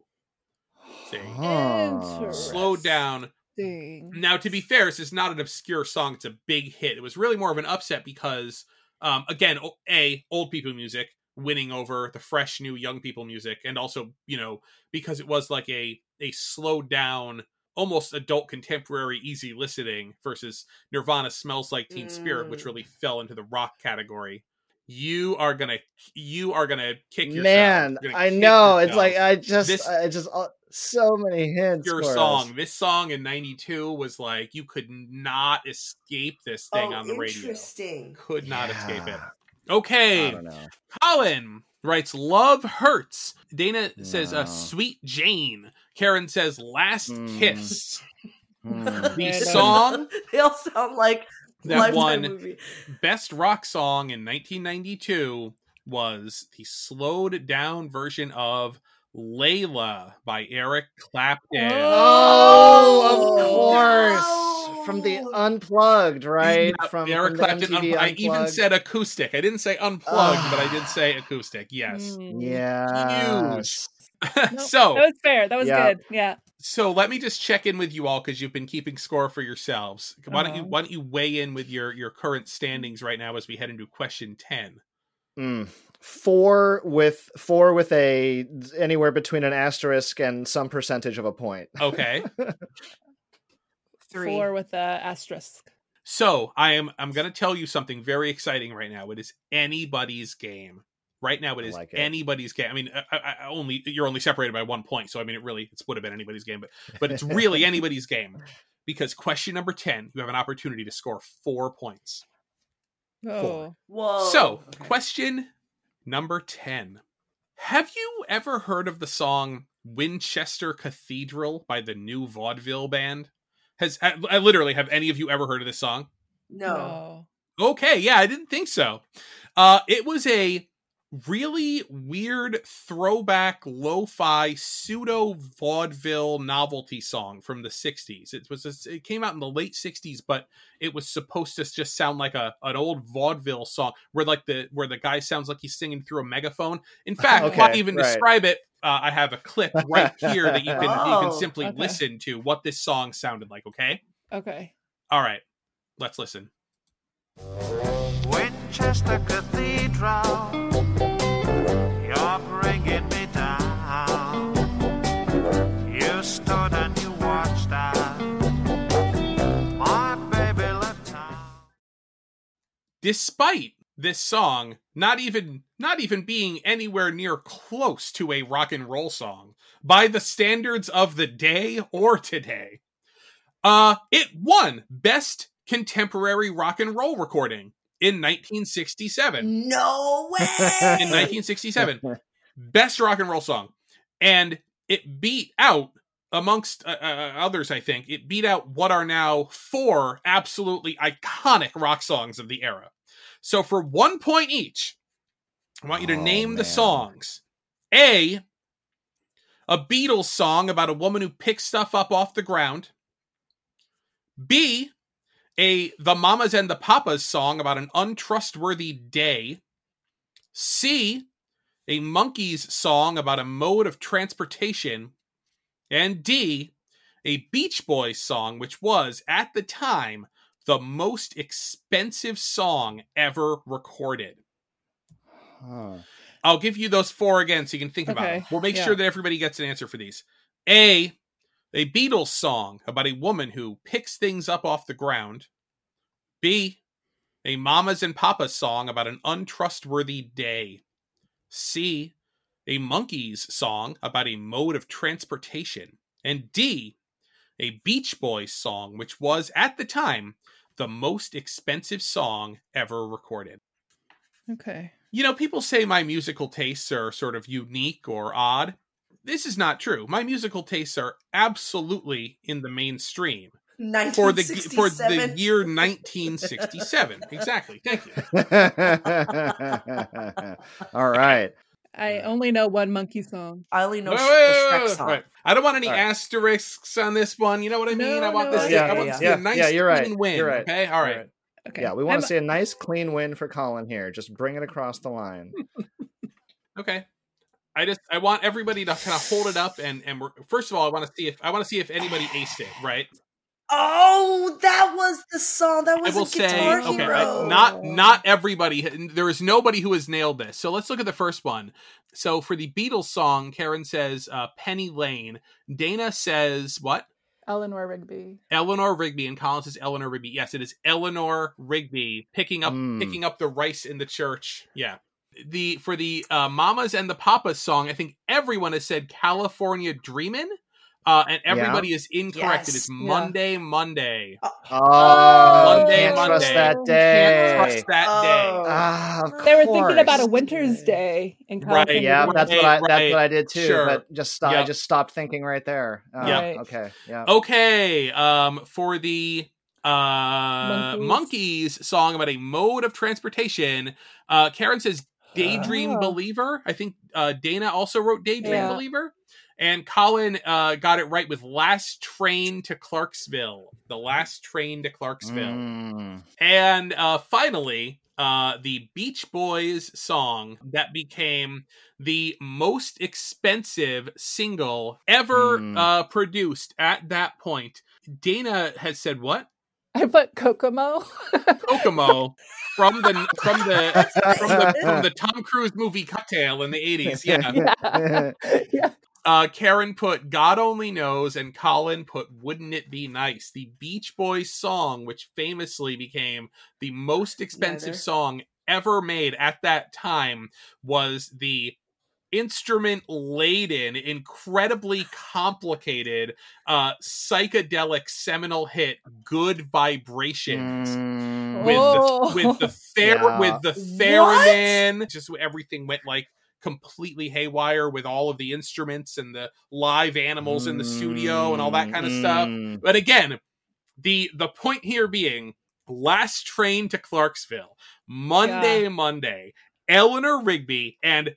E: See.
C: Huh.
E: Slowed down.
D: Interesting.
E: Now to be fair, this is not an obscure song, it's a big hit. It was really more of an upset because Um, again, a old people music winning over the fresh new young people music, and also you know because it was like a a slowed down, almost adult contemporary, easy listening versus Nirvana "Smells Like Teen Spirit," which
B: Mm.
E: really fell into the rock category. You are gonna you are gonna kick yourself.
C: Man,
E: gonna
C: I
E: kick
C: know. It's like I just,
E: This-
C: I just, uh, so many hints.
E: your
C: for us.
E: song. This song in '92 was like you could not escape this thing
B: oh,
E: on the radio.
B: interesting.
E: Could not escape it.
C: Yeah. I
E: Okay,
C: don't know.
E: Colin writes "Love Hurts." Dana says
C: No.
E: "A Sweet Jane." Karen says "Last
C: Mm.
E: Kiss."
C: Hmm.
E: The (laughs)
D: Yeah, no.
E: song (laughs)
B: They all sound like
E: that
B: Lifetime
E: won
B: movie.
E: best rock song in 1992 was the slowed down version of "Layla" by Eric Clapton.
C: Oh, of course. From the unplugged, right?
E: Yeah,
C: From,
E: Eric
C: from the
E: Clapton.
C: MTV
E: Unpl- I even said acoustic. I didn't say unplugged, but I did (sighs) say acoustic. Yes.
C: Yeah. (laughs)
D: Nope,
E: so,
D: that was fair. That was
C: Yeah.
D: good. Yeah.
E: so let me just check in with you all because you've been keeping score for yourselves. Why don't you
D: Uh-huh.
E: Why don't you weigh in with your your current standings right now as we head into question ten?
C: Mm. Four with four with a anywhere between an asterisk and some percentage of a point.
E: Okay. (laughs)
B: Three.
D: Four with the asterisk.
E: so I am I'm going to tell you something very exciting right now. It is anybody's game. Right now, it is
C: like it.
E: anybody's game. I mean, I, I I only you're only separated by one point, so I mean, it really it would have been anybody's game, but but it's really (laughs) anybody's game because question number ten, you have an opportunity to score four points.
D: Oh.
B: Whoa.
E: So,
B: Okay.
E: question number 10. Have you ever heard of the song Winchester Cathedral by the New Vaudeville Band? Has I, I literally have any of you ever heard of this song?
B: no.
E: Okay, yeah, I didn't think so. Uh it was a really weird throwback lo-fi pseudo vaudeville novelty song from the 60s. It was a, it came out in the late 60s, but it was supposed to just sound like a an old vaudeville song where like the where the guy sounds like he's singing through a megaphone. In (laughs) fact,
C: Okay,
E: why even
C: right.
E: describe it? Uh, I have a clip right here that you (laughs) can you can
B: Oh,
E: simply
D: okay.
E: listen to what this song sounded like, okay?
D: Okay.
E: All right. Let's listen.
H: Winchester Cathedral,
E: despite this song not even not even being anywhere near close to a rock and roll song by the standards of the day or today. Uh it won best contemporary rock and roll recording in 1967
B: No way.
E: in 1967 best rock and roll song. And it beat out amongst uh, uh, others i think it beat out what are now four absolutely iconic rock songs of the era. So for one point each i want you to
C: Oh,
E: name the songs. A a beatles song about a woman who picks stuff up off the ground. B a the mamas and the papas song about an untrustworthy day. C a Monkees song about a mode of transportation and d a beach boys song which was at the time the most expensive song ever recorded
C: Huh.
E: I'll give you those four again so you can think about
D: Okay,
E: it. We'll make
D: yeah.
E: sure that everybody gets an answer for these. A, a Beatles song about a woman who picks things up off the ground. B, a Mamas and Papas song about an untrustworthy day. C, a Monkees song about a mode of transportation. And D, a Beach Boys song, which was at the time the most expensive song ever recorded
D: Okay.
E: you know, people say my musical tastes are sort of unique or odd. This is not true. My musical tastes are absolutely in the mainstream for the for the year 1967. exactly. Thank you. (laughs) (laughs)
C: All right.
D: I only know one monkey song.
B: I only know
E: Wait,
B: Sh-
E: wait,
B: the
E: wait,
B: Shrek song.
E: wait. I don't want any
C: All right.
E: asterisks on this one. You know what I mean?
D: No,
E: I want
D: no,
E: this.
B: I
E: I
B: get
E: want
B: it,
E: this to
C: yeah.
E: be a nice
C: Yeah, you're right.
E: clean win.
C: You're right.
E: Okay. All right.
D: Okay.
C: Yeah, we want
D: I'm-
C: to see a nice clean win for Colin here. Just bring it across the line. Hmm.
E: Okay. I just I want everybody to kind of hold it up and and we're, first of all I want to see if I want to see if anybody aced it right.
B: Oh, that was the song. That
E: I
B: was
E: will
B: a
E: say,
B: Guitar
E: okay,
B: Hero.
E: I- not not everybody. There is nobody who has nailed this. So let's look at the first one. So for the Beatles song, Karen says uh, Penny Lane. Dana says what?
D: Eleanor Rigby.
E: Eleanor Rigby, and Collins is Eleanor Rigby. Yes, it is Eleanor Rigby picking up
C: Mm.
E: picking up the rice in the church. Yeah. The for the uh, Mamas and the Papas song, I think everyone has said California Dreamin'. Uh, and everybody is incorrect. It
B: Yes.
E: is
D: Yeah.
E: Monday, Monday.
C: Oh,
E: Monday,
C: can't trust
E: Monday.
C: that
E: Can't
C: day.
E: trust that day.
B: Oh.
C: Ah, of
D: They were thinking about a winter's day in
E: Right,
C: Yeah, that's what I that's what I did too.
E: sure.
C: But just stop, I just stopped thinking right there. Uh,
E: Yep.
C: Okay. Yeah.
E: Okay, um, for the uh
D: Monkees.
E: Monkees song about a mode of transportation, uh, Karen says Daydream
D: Oh.
E: Believer. I think uh, Dana also wrote Daydream
D: Yeah.
E: Believer. And Colin uh, got it right with Last Train to Clarksville. The Last Train to Clarksville.
C: Mm.
E: And uh, finally, uh, the Beach Boys song that became the most expensive single ever
C: Hmm.
E: uh, produced at that point. Dana has said what?
D: I put Kokomo. (laughs)
E: Kokomo from the from the from the from the (laughs) Tom Cruise movie Cocktail in the eighties. (laughs) Yeah.
D: yeah. yeah.
E: Uh, Karen put God Only Knows, and Colin put Wouldn't It Be Nice? The Beach Boys song, which famously became the most expensive
B: Neither.
E: song ever made at that time, was the instrument laden, incredibly complicated, uh, psychedelic seminal hit Good Vibrations
C: Mm.
E: with
D: Oh.
E: the with the ther-
C: Yeah.
E: with the theremin. (laughs) Just everything went like completely haywire with all of the instruments and the live animals in the studio and all that kind of stuff.
C: Mm.
E: But again, the the point here being last train to Clarksville, Monday, Monday, Eleanor Rigby and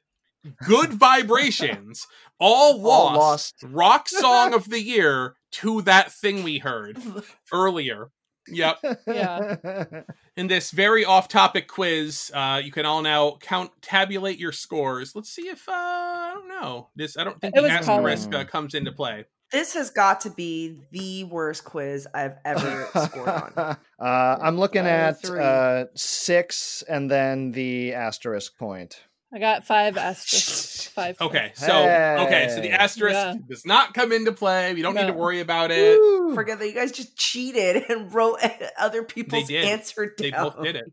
E: Good Vibrations all (laughs)
C: All
E: lost,
C: lost.
E: rock (laughs) song of the year to that thing we heard (laughs) earlier. Yep (laughs)
D: Yeah.
E: in this very off-topic quiz uh you can all now count tabulate your scores let's see if uh i don't know this i don't think
D: It
E: the asterisk uh, comes into play
B: This has got to be the worst quiz I've ever scored on. (laughs)
C: Uh, I'm looking at uh, six and then the asterisk point.
D: I got five asterisks. (laughs) Five.
E: okay so okay so the asterisk
D: Yeah.
E: does not come into play we don't need to worry about it
C: Woo.
B: Forget that you guys just cheated and wrote (laughs) other people's
E: did.
B: answer down.
E: they both did it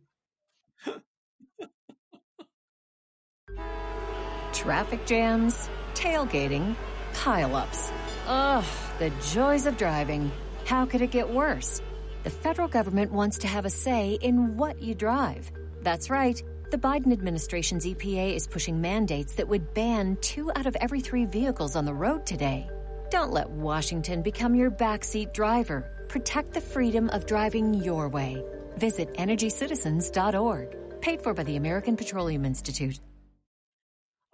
I: Traffic jams, tailgating, pileups. Ugh, the joys of driving. How could it get worse? The federal government wants to have a say in what you drive. That's right. The Biden administration's EPA is pushing mandates that would ban two out of every three vehicles on the road today. Don't let Washington become your backseat driver. Protect the freedom of driving your way. Visit EnergyCitizens.org. Paid for by the American Petroleum Institute.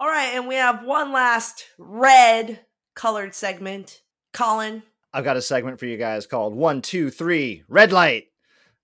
B: All right, and we have one last red colored segment. Colin,
C: I've got a segment for you guys called One, Two, Three, Red Light.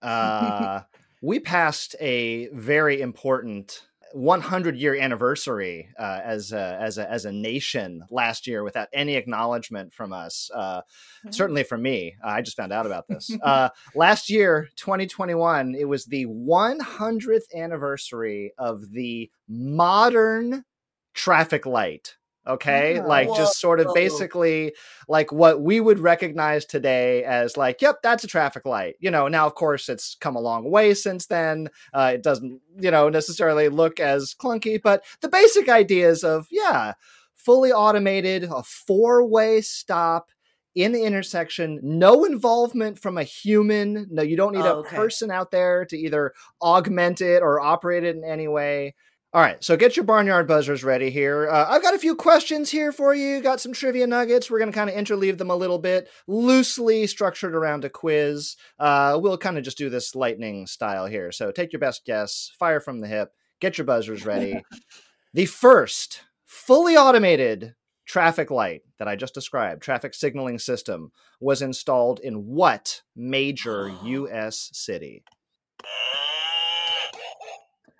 C: Uh, (laughs) we passed a very important 100 year anniversary uh, as a, as a as a nation last year without any acknowledgement from us. Uh, certainly from me, I just found out about this (laughs) uh, last year, 2021. It was the 100th anniversary of the modern traffic light. Okay,
D: Oh.
C: like just sort of
B: Whoa.
C: basically like what we would recognize today as like, yep, that's a traffic light. You know, now of course it's come a long way since then. Uh, it doesn't, you know, necessarily look as clunky, but the basic ideas of yeah, fully automated, a four-way stop in the intersection, no involvement from a human. No, you don't need
B: Oh,
C: a
B: okay.
C: person out there to either augment it or operate it in any way. All right, so get your barnyard buzzers ready here. Uh, I've got a few questions here for you. Got some trivia nuggets. We're going to kind of interleave them a little bit, loosely structured around a quiz. Uh, we'll kind of just do this lightning style here. So take your best guess, fire from the hip, get your buzzers ready. (laughs) the first fully automated traffic light that I just described, traffic signaling system, was installed in what major (gasps) U.S. city?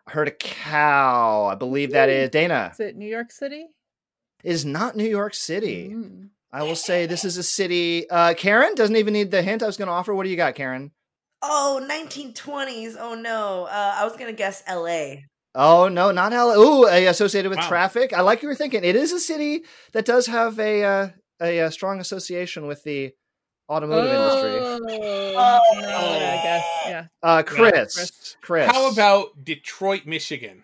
C: I heard a cow. I believe that is Dana.
D: Is it New York City?
C: It is not New York City.
D: Mm.
C: I will say this is a city. Uh, Karen doesn't even need the hint I was going to offer. What do you got, Karen?
B: Oh, 1920s. Oh no. Uh, I was gonna guess L.A.
C: Oh no, not LA. Ooh, uh, associated with
E: Wow.
C: traffic. I like what you're thinking. It is a city that does have a uh, a, uh strong association with the automotive industry.
D: Oh, no, I guess. Yeah.
C: Uh, Chris,
D: Chris.
C: Chris.
E: How about Detroit, Michigan?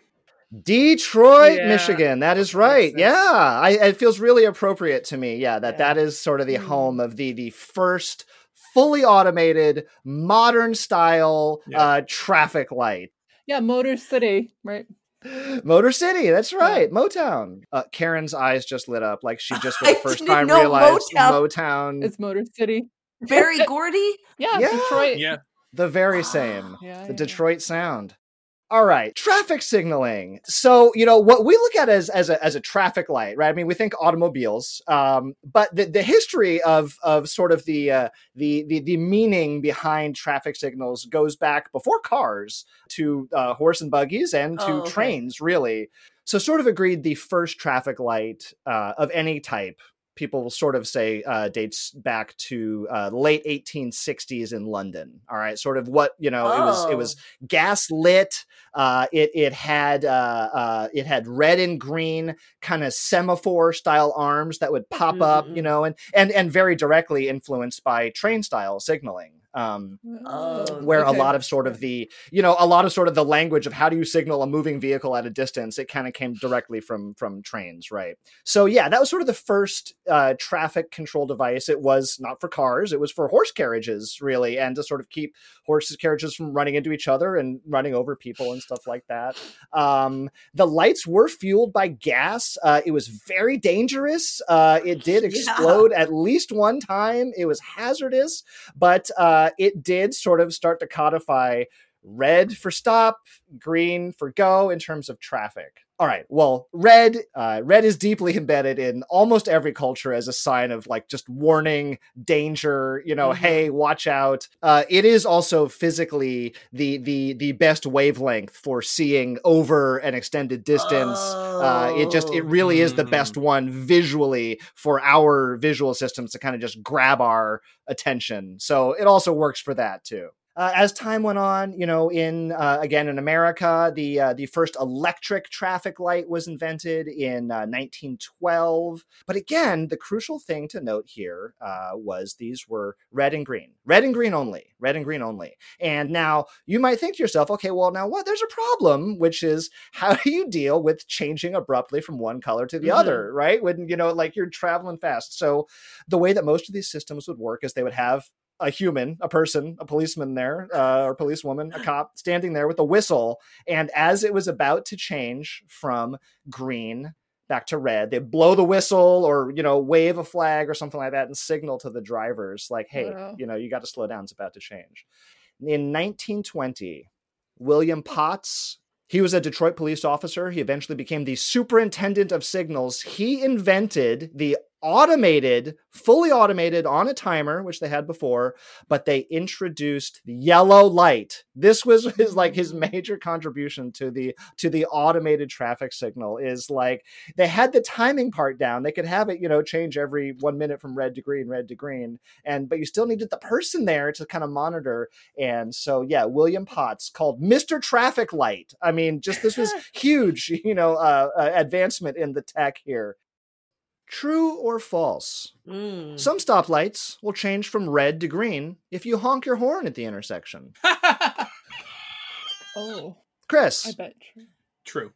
C: Detroit,
D: Yeah.
C: Michigan? That is right. Yeah, I, it feels really appropriate to me. Yeah, that
D: Yeah.
C: that is sort of the
D: Mm.
C: home of the the first fully automated, modern style
E: Yeah.
C: uh, traffic light.
D: Yeah, Motor City, right? (gasps)
C: Motor City, that's right. Motown. Uh, Karen's eyes just lit up like she just for the (laughs) first time realized
B: Motown.
C: Motown,
D: It's Motor City.
B: Berry (laughs) Gordy.
D: Yeah,
C: Yeah.
D: Detroit.
E: Yeah.
C: the very same.
D: Yeah,
C: the
D: yeah.
C: Detroit sound. All right, traffic signaling. So you know what we look at as as a as a traffic light, right? I mean, we think automobiles, um, but the, the history of of sort of the, uh, the the the meaning behind traffic signals goes back before cars to uh, horse and buggies and to
B: Oh, okay.
C: trains, really. So, sort of agreed the first traffic light uh, of any type. People will sort of say uh, dates back to uh, late 1860s in London. All right, sort of what you know. It was it
B: Oh.
C: was gas lit. Uh, it it had uh, uh, it had red and green kind of semaphore style arms that would pop up, you know, and and and very directly influenced by train style signaling. Um,
B: Oh,
C: where
D: okay.
C: a lot of sort of the you know a lot of sort of the language of how do you signal a moving vehicle at a distance it kind of came directly from from trains right? So yeah that was sort of the first uh, traffic control device. It was not for cars it was for horse carriages really and to sort of keep horses carriages from running into each other and running over people and stuff like that. Um, the lights were fueled by gas. Uh, it was very dangerous. Uh, it did (laughs)
B: Yeah.
C: explode at least one time. It was hazardous but uh, Uh, it did sort of start to codify red for stop, green for go in terms of traffic. All right. Well, red, uh, red is deeply embedded in almost every culture as a sign of like just warning, danger. You know,
B: Mhm.
C: hey, watch out. Uh, it is also physically the the the best wavelength for seeing over an extended distance. Uh, it just it
B: Oh.
C: really is the best one visually for our visual systems to kind of just grab our attention. So it also works for that too. Uh, as time went on, you know, in uh, again in America, the uh, the first electric traffic light was invented in uh, 1912. But again, the crucial thing to note here uh, was these were red and green, red and green only, red and green only. And now you might think to yourself, okay, well now what? There's a problem, which is (laughs) how do you deal with changing abruptly from one color to the
B: Mhm.
C: other, right? When you know, like you're traveling fast. So the way that most of these systems would work is they would have a human, a person, a policeman there, uh, or policewoman, a cop (gasps) standing there with a whistle. And as it was about to change from green back to red, they blow the whistle or, you know, wave a flag or something like that and signal to the drivers, like, hey,
D: Wow.
C: you know, you got to slow down. It's about to change. In 1920, William Potts, he was a Detroit police officer. He eventually became the superintendent of signals. He invented the automated, fully automated on a timer, which they had before, but they introduced the yellow light. This was (laughs) his like his (laughs) major contribution to the to the automated traffic signal is like they had the timing part down. They could have it, you know, change every 1 minute from red to green, red to green, and but you still needed the person there to kind of monitor. And so yeah, William Potts called Mr. Traffic Light. I mean, just this was (laughs) huge, you know, uh, uh, advancement in the tech here. True or false?
B: Mm.
C: Some stoplights will change from red to green if you honk your horn at the intersection. (laughs)
D: Oh,
C: Chris,
D: I bet. true.
E: True.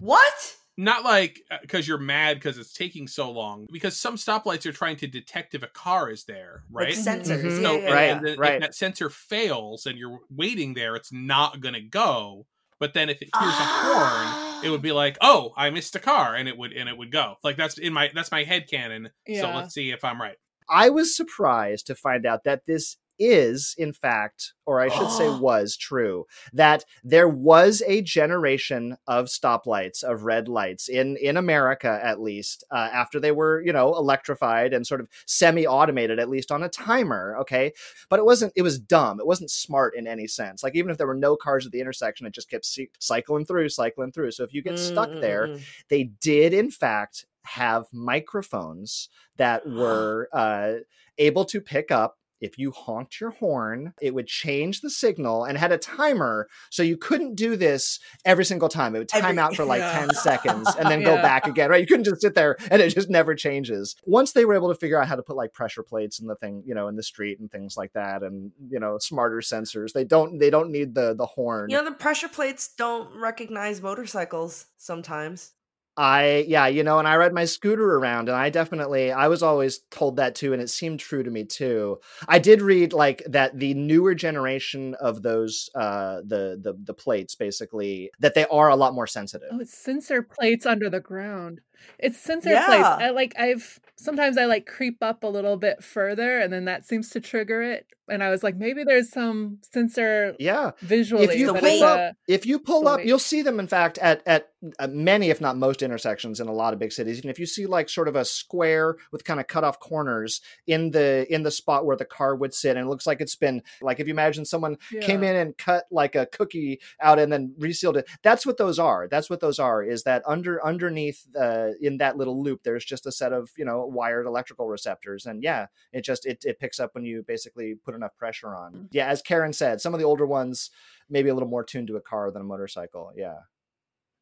B: What?
E: Not like because you're mad because it's taking so long. Because some stoplights are trying to detect if a car is there, right?
B: Like sensors.
C: Mhm.
E: So,
B: yeah,
E: and,
C: Right,
B: yeah.
E: and then
C: right.
E: if that sensor fails and you're waiting there, it's not going to go. But then if it hears a horn, it would be ah. like, "Oh, I missed a car," and it would and it would go. Like that's in my that's my head canon. So let's see if I'm right.
C: I was surprised to find out that this is, in fact, or I should say (gasps) was true, that there was a generation of stoplights, of red lights in, in America, at least, uh, after they were, you know, electrified and sort of semi automated, at least on a timer. Okay. But it wasn't, it was dumb. It wasn't smart in any sense. Like, even if there were no cars at the intersection, it just kept cy- cycling through, cycling through. So if you get stuck there, they did in fact have microphones that (gasps) were uh, able to pick up if you honked your horn, it would change the signal and had a timer. So you couldn't do this every single time. It would time
B: Every-
C: out for like
D: Yeah.
C: 10 (laughs) seconds and then go back again, right? You couldn't just sit there and it just never changes. Once they were able to figure out how to put like pressure plates in the thing, you know, in the street and things like that and, you know, smarter sensors, they don't they don't need the the horn.
B: You know, the pressure plates don't recognize motorcycles sometimes.
C: I yeah, you know, and I ride my scooter around and I definitely I was always told that too and it seemed true to me too. I did read like that the newer generation of those uh the the the plates basically that they are a lot more sensitive.
D: Oh, it's sensor plates under the ground. It's sensor plates.
B: Yeah.
D: I like I've sometimes I like creep up a little bit further and then that seems to trigger it. And I was like, maybe there's some sensor
C: Yeah.
D: visually.
C: If you pull up
D: uh,
C: if you pull up you'll see them in fact at at uh, many if not most intersections in a lot of big cities and if you see like sort of a square with kind of cut off corners in the in the spot where the car would sit and it looks like it's been like if you imagine someone came in and cut like a cookie out and then resealed it that's what those are that's what those are is that under underneath uh, in that little loop there's just a set of you know wired electrical receptors and yeah it just it, it picks up when you basically put enough pressure on mm. yeah as karen said some of the older ones maybe a little more tuned to a car than a motorcycle yeah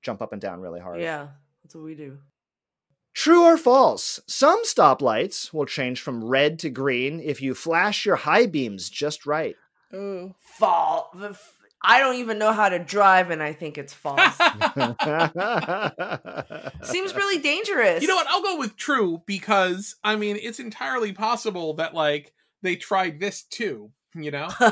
C: jump up and down really hard
B: Yeah, that's what we do.
C: True or false? Some stoplights will change from red to green if you flash your high beams just right.
D: Ooh.
B: Fall. The f- I don't even know how to drive, and I think it's false. (laughs) (laughs) Seems really dangerous.
E: You know what? I'll go with true because I mean it's entirely possible that like they tried this too. You know, (laughs)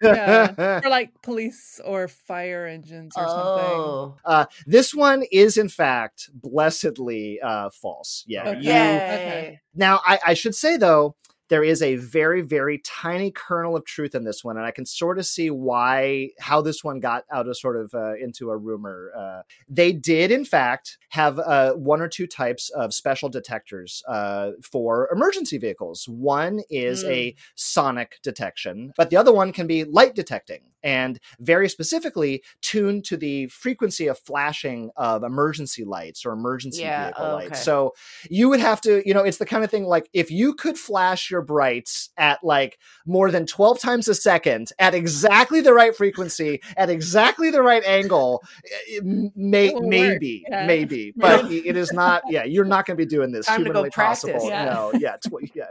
D: Yeah. or like police or fire engines or something.
B: Oh,
C: Uh, this one is, in fact, blessedly uh, false. Yeah.
D: Okay.
C: you-
B: yay!
C: Now, I, I should say, though, there is a very, very tiny kernel of truth in this one, and I can sort of see why, how this one got out of sort of uh, into a rumor. Uh, they did, in fact, have uh, one or two types of special detectors uh, for emergency vehicles. One is a sonic detection, but the other one can be light detecting and very specifically tuned to the frequency of flashing of emergency lights or emergency
B: Yeah,
C: vehicle
B: oh,
C: lights. So you would have to, you know, it's the kind of thing like if you could flash your brights at like more than 12 times a second at exactly the right frequency, at exactly the right angle, eh, it may,
D: It will work,
C: maybe,
D: yeah.
C: maybe, (laughs) but it is not, yeah, you're not going to be doing this
B: Time
C: humanly possible.
D: Yeah.
C: No, yeah, tw- yeah.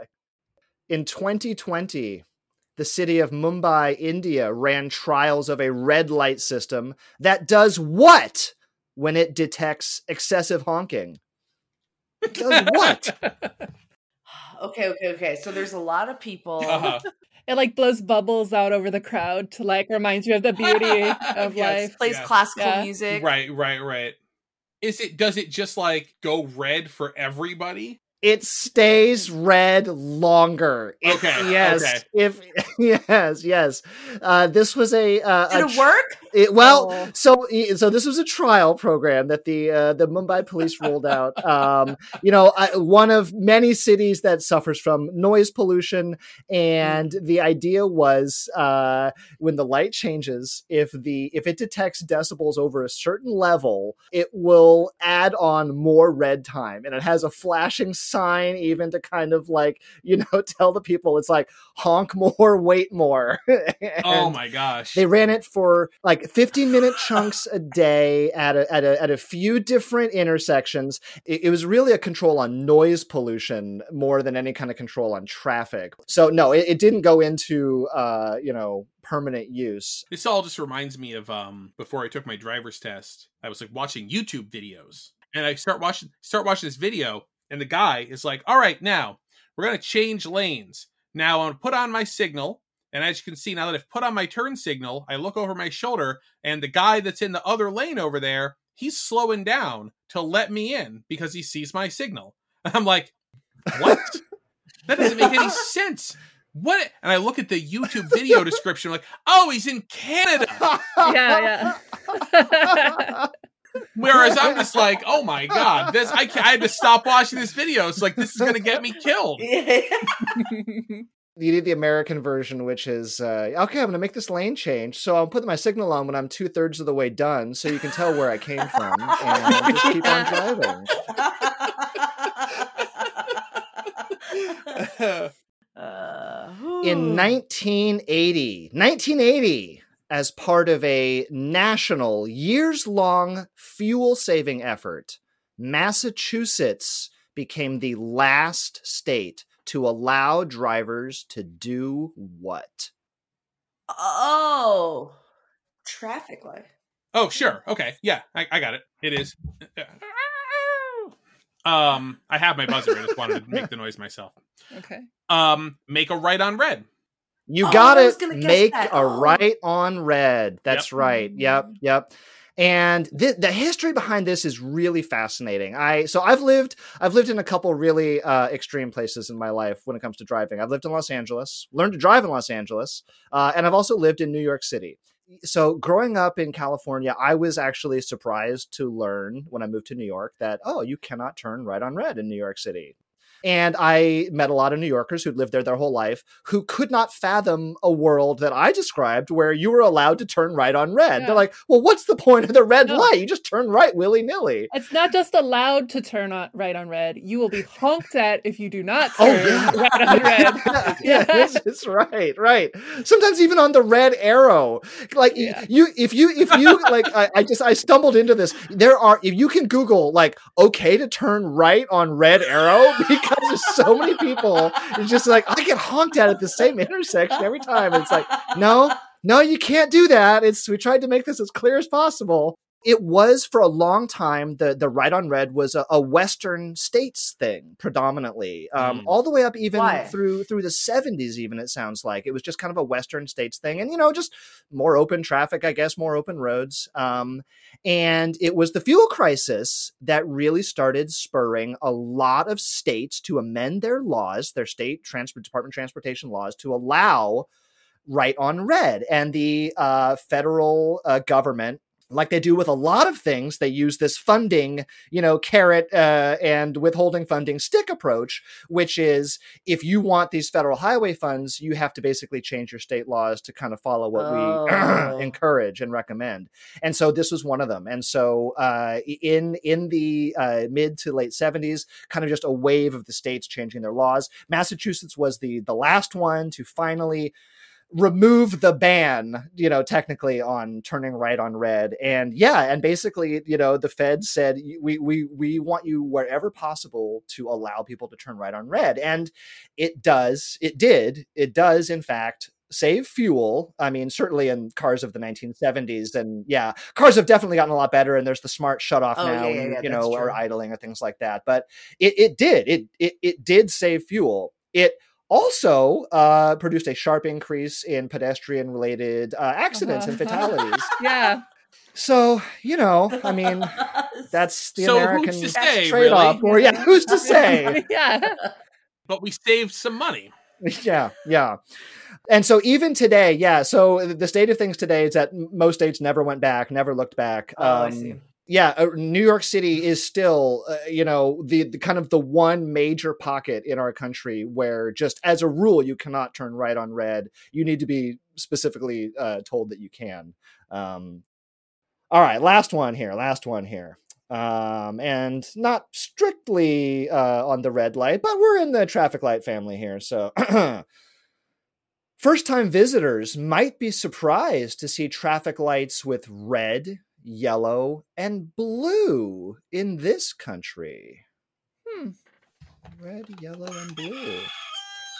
C: In 2020, the city of Mumbai, India ran trials of a red light system that does what when it detects excessive honking? It does what? (laughs)
B: Okay, okay, okay. So there's a lot of people.
E: uh-huh. (laughs)
D: It like blows bubbles out over the crowd to like remind you of the beauty (laughs) of
E: Yes.
D: life.
B: Plays
E: Yeah.
B: classical
D: Yeah.
B: music.
E: right, right, right. Is it? Does it just like go red for everybody?
C: It stays red longer. It-
E: Okay,
C: Yes.
E: okay.
C: If (laughs) yes, yes. Uh, this was a. Uh,
B: Did
C: a
B: it work?
C: It, well,
D: Oh.
C: so so this was a trial program that the uh, the Mumbai police rolled out. (laughs) Um, you know, I, one of many cities that suffers from noise pollution, and the idea was uh, when the light changes, if the if it detects decibels over a certain level, it will add on more red time, and it has a flashing sign even to kind of like you know (laughs) tell the people it's like honk more, wait more. (laughs)
E: oh my gosh!
C: they ran it for like 15 minute (sighs) chunks a day at a, at a, at a few different intersections. It, it was really a control on noise pollution more than any kind of control on traffic. So no, it, it didn't go into, uh, you know, permanent use.
E: This all just reminds me of um before I took my driver's test. I was like watching YouTube videos, and I start watching start watching this video, and the guy is like, "All right, now we're gonna change lanes. Now I'm gonna put on my signal." And as you can see, now that I've put on my turn signal, I look over my shoulder, and the guy that's in the other lane over there, he's slowing down to let me in because he sees my signal. (laughs) And I'm like, what? (laughs) that doesn't make any sense. What? And I look at the YouTube video description, like, oh, he's in Canada. (laughs)
D: Yeah, yeah.
E: Whereas I'm just like, oh my god, this I, ca- I had to stop watching this video. It's like this is gonna get me killed. (laughs) (laughs)
C: You need the American version, which is uh, okay. I'm going to make this lane change, so I'll put my signal on when I'm two thirds of the way done, so you can tell where I came from, and (laughs) just keep on driving.
B: Uh,
C: In 1980, 1980, as part of a national, years long fuel saving effort, Massachusetts became the last state to allow drivers to do what?
B: oh, traffic light.
E: oh, sure. Okay. Yeah, I, I got it. It is. (laughs) Um, I have my buzzer. I just wanted to make the noise myself. (laughs)
D: Okay.
E: Um, make a right on red.
C: You
B: Oh,
C: got
B: I was
C: it.
B: gonna
C: Make
B: that.
C: a
B: Oh.
C: right on red. That's
E: Yep.
C: right. Yep. Yep. And th- the history behind this is really fascinating. I so I've lived I've lived in a couple really uh, extreme places in my life when it comes to driving. I've lived in Los Angeles, learned to drive in Los Angeles, uh, and I've also lived in New York City. So growing up in California, I was actually surprised to learn when I moved to New York that oh, you cannot turn right on red in New York City. And I met a lot of New Yorkers who'd lived there their whole life who could not fathom a world that I described where you were allowed to turn right on red.
D: Yeah.
C: They're like, well, what's the point of the red
D: No.
C: light? You just turn right willy nilly.
D: It's not just allowed to turn on right on red. You will be honked at if you do not
C: Oh,
D: turn
C: yeah.
D: right on (laughs) red.
C: yeah, (laughs) it's, it's right, right. Sometimes even on the red arrow, like
D: Yeah.
C: you, if you, if you, like, I, I just, I stumbled into this. There are, if you can Google, like, okay to turn right on red arrow, (laughs) because there's so many people. It's just like I get honked at at the same intersection every time. It's like, no, no, you can't do that. It's we tried to make this as clear as possible. It was for a long time the the right on red was a, a Western states thing predominantly, um,
E: Mm.
C: all the way up even
B: Why?
C: through through the seventies. Even it sounds like it was just kind of a Western states thing, and you know, just more open traffic, I guess, more open roads. Um, and it was the fuel crisis that really started spurring a lot of states to amend their laws, their state transport department transportation laws, to allow right on red. And the uh, federal uh, government like they do with a lot of things, they use this funding, you know, carrot uh, and withholding funding stick approach, which is if you want these federal highway funds, you have to basically change your state laws to kind of follow what (clears throat)
B: Oh.
C: we encourage and recommend. And so this was one of them. And so uh, in in the uh, mid to late seventies, kind of just a wave of the states changing their laws. Massachusetts was the the last one to finally remove the ban, you know, technically on turning right on red. And yeah, and basically, you know, the Fed said we we we want you wherever possible to allow people to turn right on red. And it does, it did, it does in fact save fuel. I mean, certainly in cars of the 1970s and yeah, cars have definitely gotten a lot better and there's the smart shut off
B: Oh,
C: now,
B: yeah, yeah, yeah,
C: you know, or idling or things like that. But it it did. It it it did save fuel. It also uh, produced a sharp increase in pedestrian related uh, accidents and
D: Uh-huh.
C: fatalities. (laughs)
D: yeah.
C: so, you know, I mean, (laughs) that's the
E: So who's
C: American
E: to say,
C: trade off. Or, yeah, (laughs) who's to say?
D: yeah.
E: But we saved some money.
C: yeah, yeah. And so even today, yeah. So the state of things today is that most states never went back, never looked back.
B: Oh, I
C: Um,
B: see.
C: Yeah, uh, New York City is still, uh, you know, the, the kind of the one major pocket in our country where just as a rule you cannot turn right on red. You need to be specifically uh, told that you can. Um, all right, last one here. Last one here. Um, and not strictly uh, on the red light, but we're in the traffic light family here. So, (clears throat) first time visitors might be surprised to see traffic lights with red, yellow, and blue in this country.
D: Hmm.
C: Red, yellow, and blue.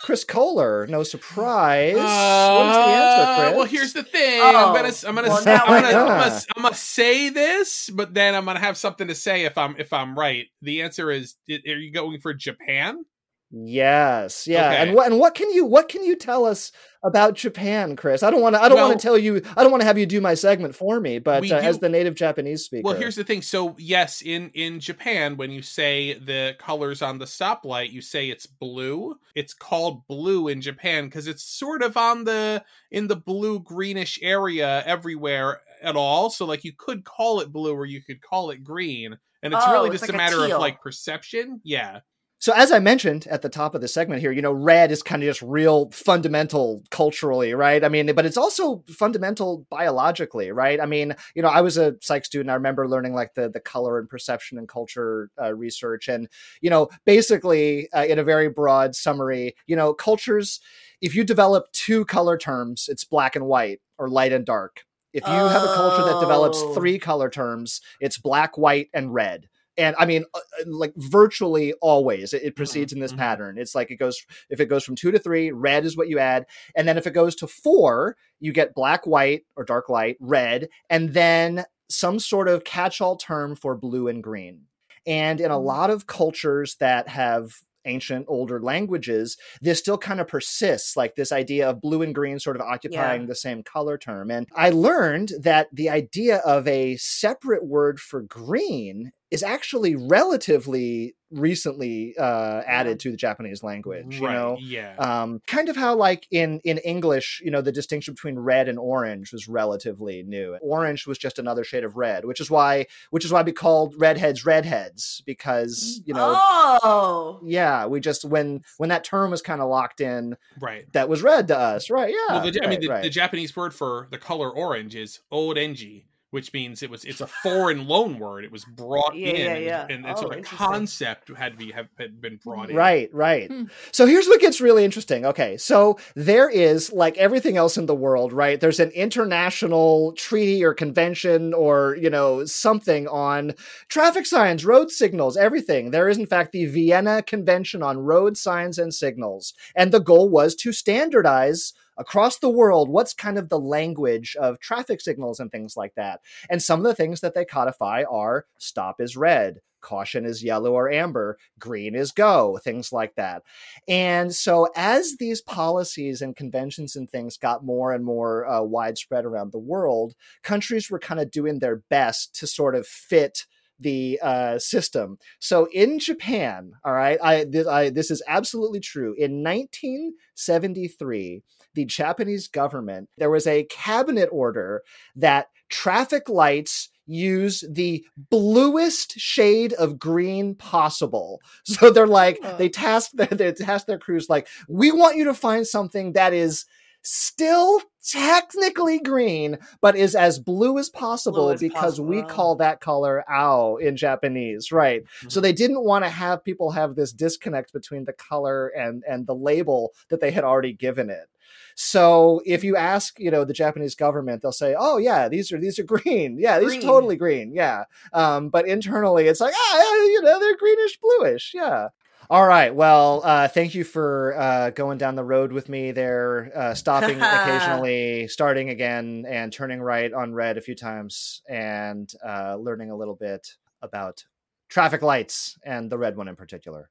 C: Chris Kohler, no surprise. what is the answer,
E: Uh,
C: Chris?
E: Well, here's the thing.
B: Oh,
E: I'm gonna, I'm gonna,
B: well,
E: I'm, gonna
B: I know.
E: I'm, gonna, I'm gonna say this, but then I'm gonna have something to say if I'm, if I'm right. The answer is: Are you going for Japan?
C: Yes, yeah,
E: Okay.
C: and what and what can you what can you tell us about Japan, Chris? I don't want to I don't
E: Well-
C: want to tell you I don't want to have you do my segment for me, but uh, as the native Japanese speaker,
E: Well, here's the thing. So, yes, in in Japan, when you say the colors on the stoplight, you say it's blue. It's called blue in Japan because it's sort of on the in the blue greenish area everywhere at all. So, like, you could call it blue or you could call it green, and it's
B: Oh,
E: really
B: it's
E: just
B: like
E: a
B: a
E: matter
B: teal.
E: of like perception. Yeah.
C: So, as I mentioned at the top of the segment here, you know, red is kind of just real fundamental culturally, right? I mean, but it's also fundamental biologically, right? I mean, you know, I was a psych student. I remember learning like the the color and perception and culture uh, research, and you know, basically, uh, in a very broad summary, you know, cultures. If you develop two color terms, it's black and white or light and dark. If you have a culture that develops
B: Oh.
C: three color terms, it's black, white, and red and I mean, uh, uh, like virtually always, it, it proceeds in this
E: Mhm.
C: pattern. It's like it goes if it goes from two to three, red is what you add, and then if it goes to four, you get black, white, or dark light, red, and then some sort of catch-all term for blue and green. And in a lot of cultures that have ancient older languages this still kind of persists like this idea of blue and green sort of occupying the same color term and i learned that the idea of a separate word for green is actually relatively recently uh, added to the Japanese language. You
E: Right,
C: know,
E: yeah.
C: um, kind of how like in in English, you know, the distinction between red and orange was relatively new. Orange was just another shade of red, which is why which is why we called redheads redheads because you know.
B: Oh.
C: Yeah, we just when when that term was kind of locked in,
E: right.
C: that was red to us, right? Yeah,
E: well, the, I mean, the,
C: right.
E: the Japanese word for the color orange is orenji, which means it was it's a foreign loan word. It was brought
B: Yeah,
E: in,
B: yeah,
E: and,
B: yeah.
E: and, and
B: Oh,
E: so the concept had to be have had been brought in.
C: Right, right.
D: Hmm.
C: So here's what gets really interesting. Okay, so there is, like everything else in the world, right? There's an international treaty or convention or, you know, something on traffic signs, road signals, everything. There is, in fact, the Vienna Convention on Road Signs and Signals. And the goal was to standardize across the world what's kind of the language of traffic signals and things like that. And some of the things that they codify are stop is red, caution is yellow or amber, green is go, things like that. And so, as these policies and conventions and things got more and more uh, widespread around the world, countries were kind of doing their best to sort of fit the uh, system. So in Japan, all right, I I this is absolutely true. In 1973, the Japanese government there was a cabinet order that traffic lights use the bluest shade of green possible. (laughs) So they're like
D: Oh.
C: they task their, (laughs) they task their crews like we want you to find something that is still technically green but is as blue as possible
B: Blue as
C: because we call that color ao in Japanese, right? So they didn't want to have people have this disconnect between the color and and the label that they had already given it. So if you ask, you know, the Japanese government, they'll say, "Oh yeah, these are these are green. Yeah, these are totally green. Yeah." Um, but internally, it's like, ah, you know, they're greenish bluish. Yeah. All right. Well, uh, thank you for uh, going down the road with me there, uh, stopping (laughs) occasionally, starting again, and turning right on red a few times, and uh, learning a little bit about traffic lights and the red one in particular.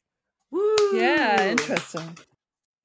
B: Woo.
D: Yeah, interesting.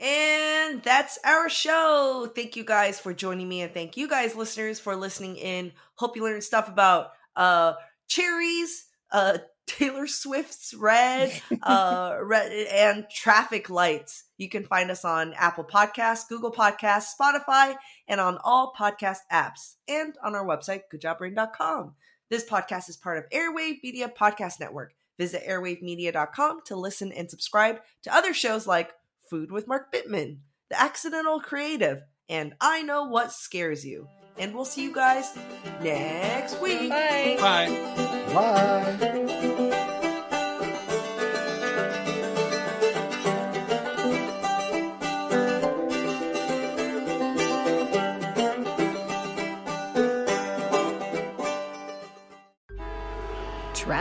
B: And that's our show. Thank you guys for joining me and thank you guys listeners for listening in. Hope you learned stuff about uh cherries, uh Taylor Swift's red, (laughs) uh red and traffic lights. You can find us on Apple Podcasts, Google Podcasts, Spotify, and on all podcast apps and on our website goodjobbrain.com. This podcast is part of Airwave Media Podcast Network. Visit airwavemedia.com to listen and subscribe to other shows like Food with Mark Bittman, The Accidental Creative, and I Know What Scares You. And we'll see you guys next week.
D: Bye.
E: Bye.
C: Bye.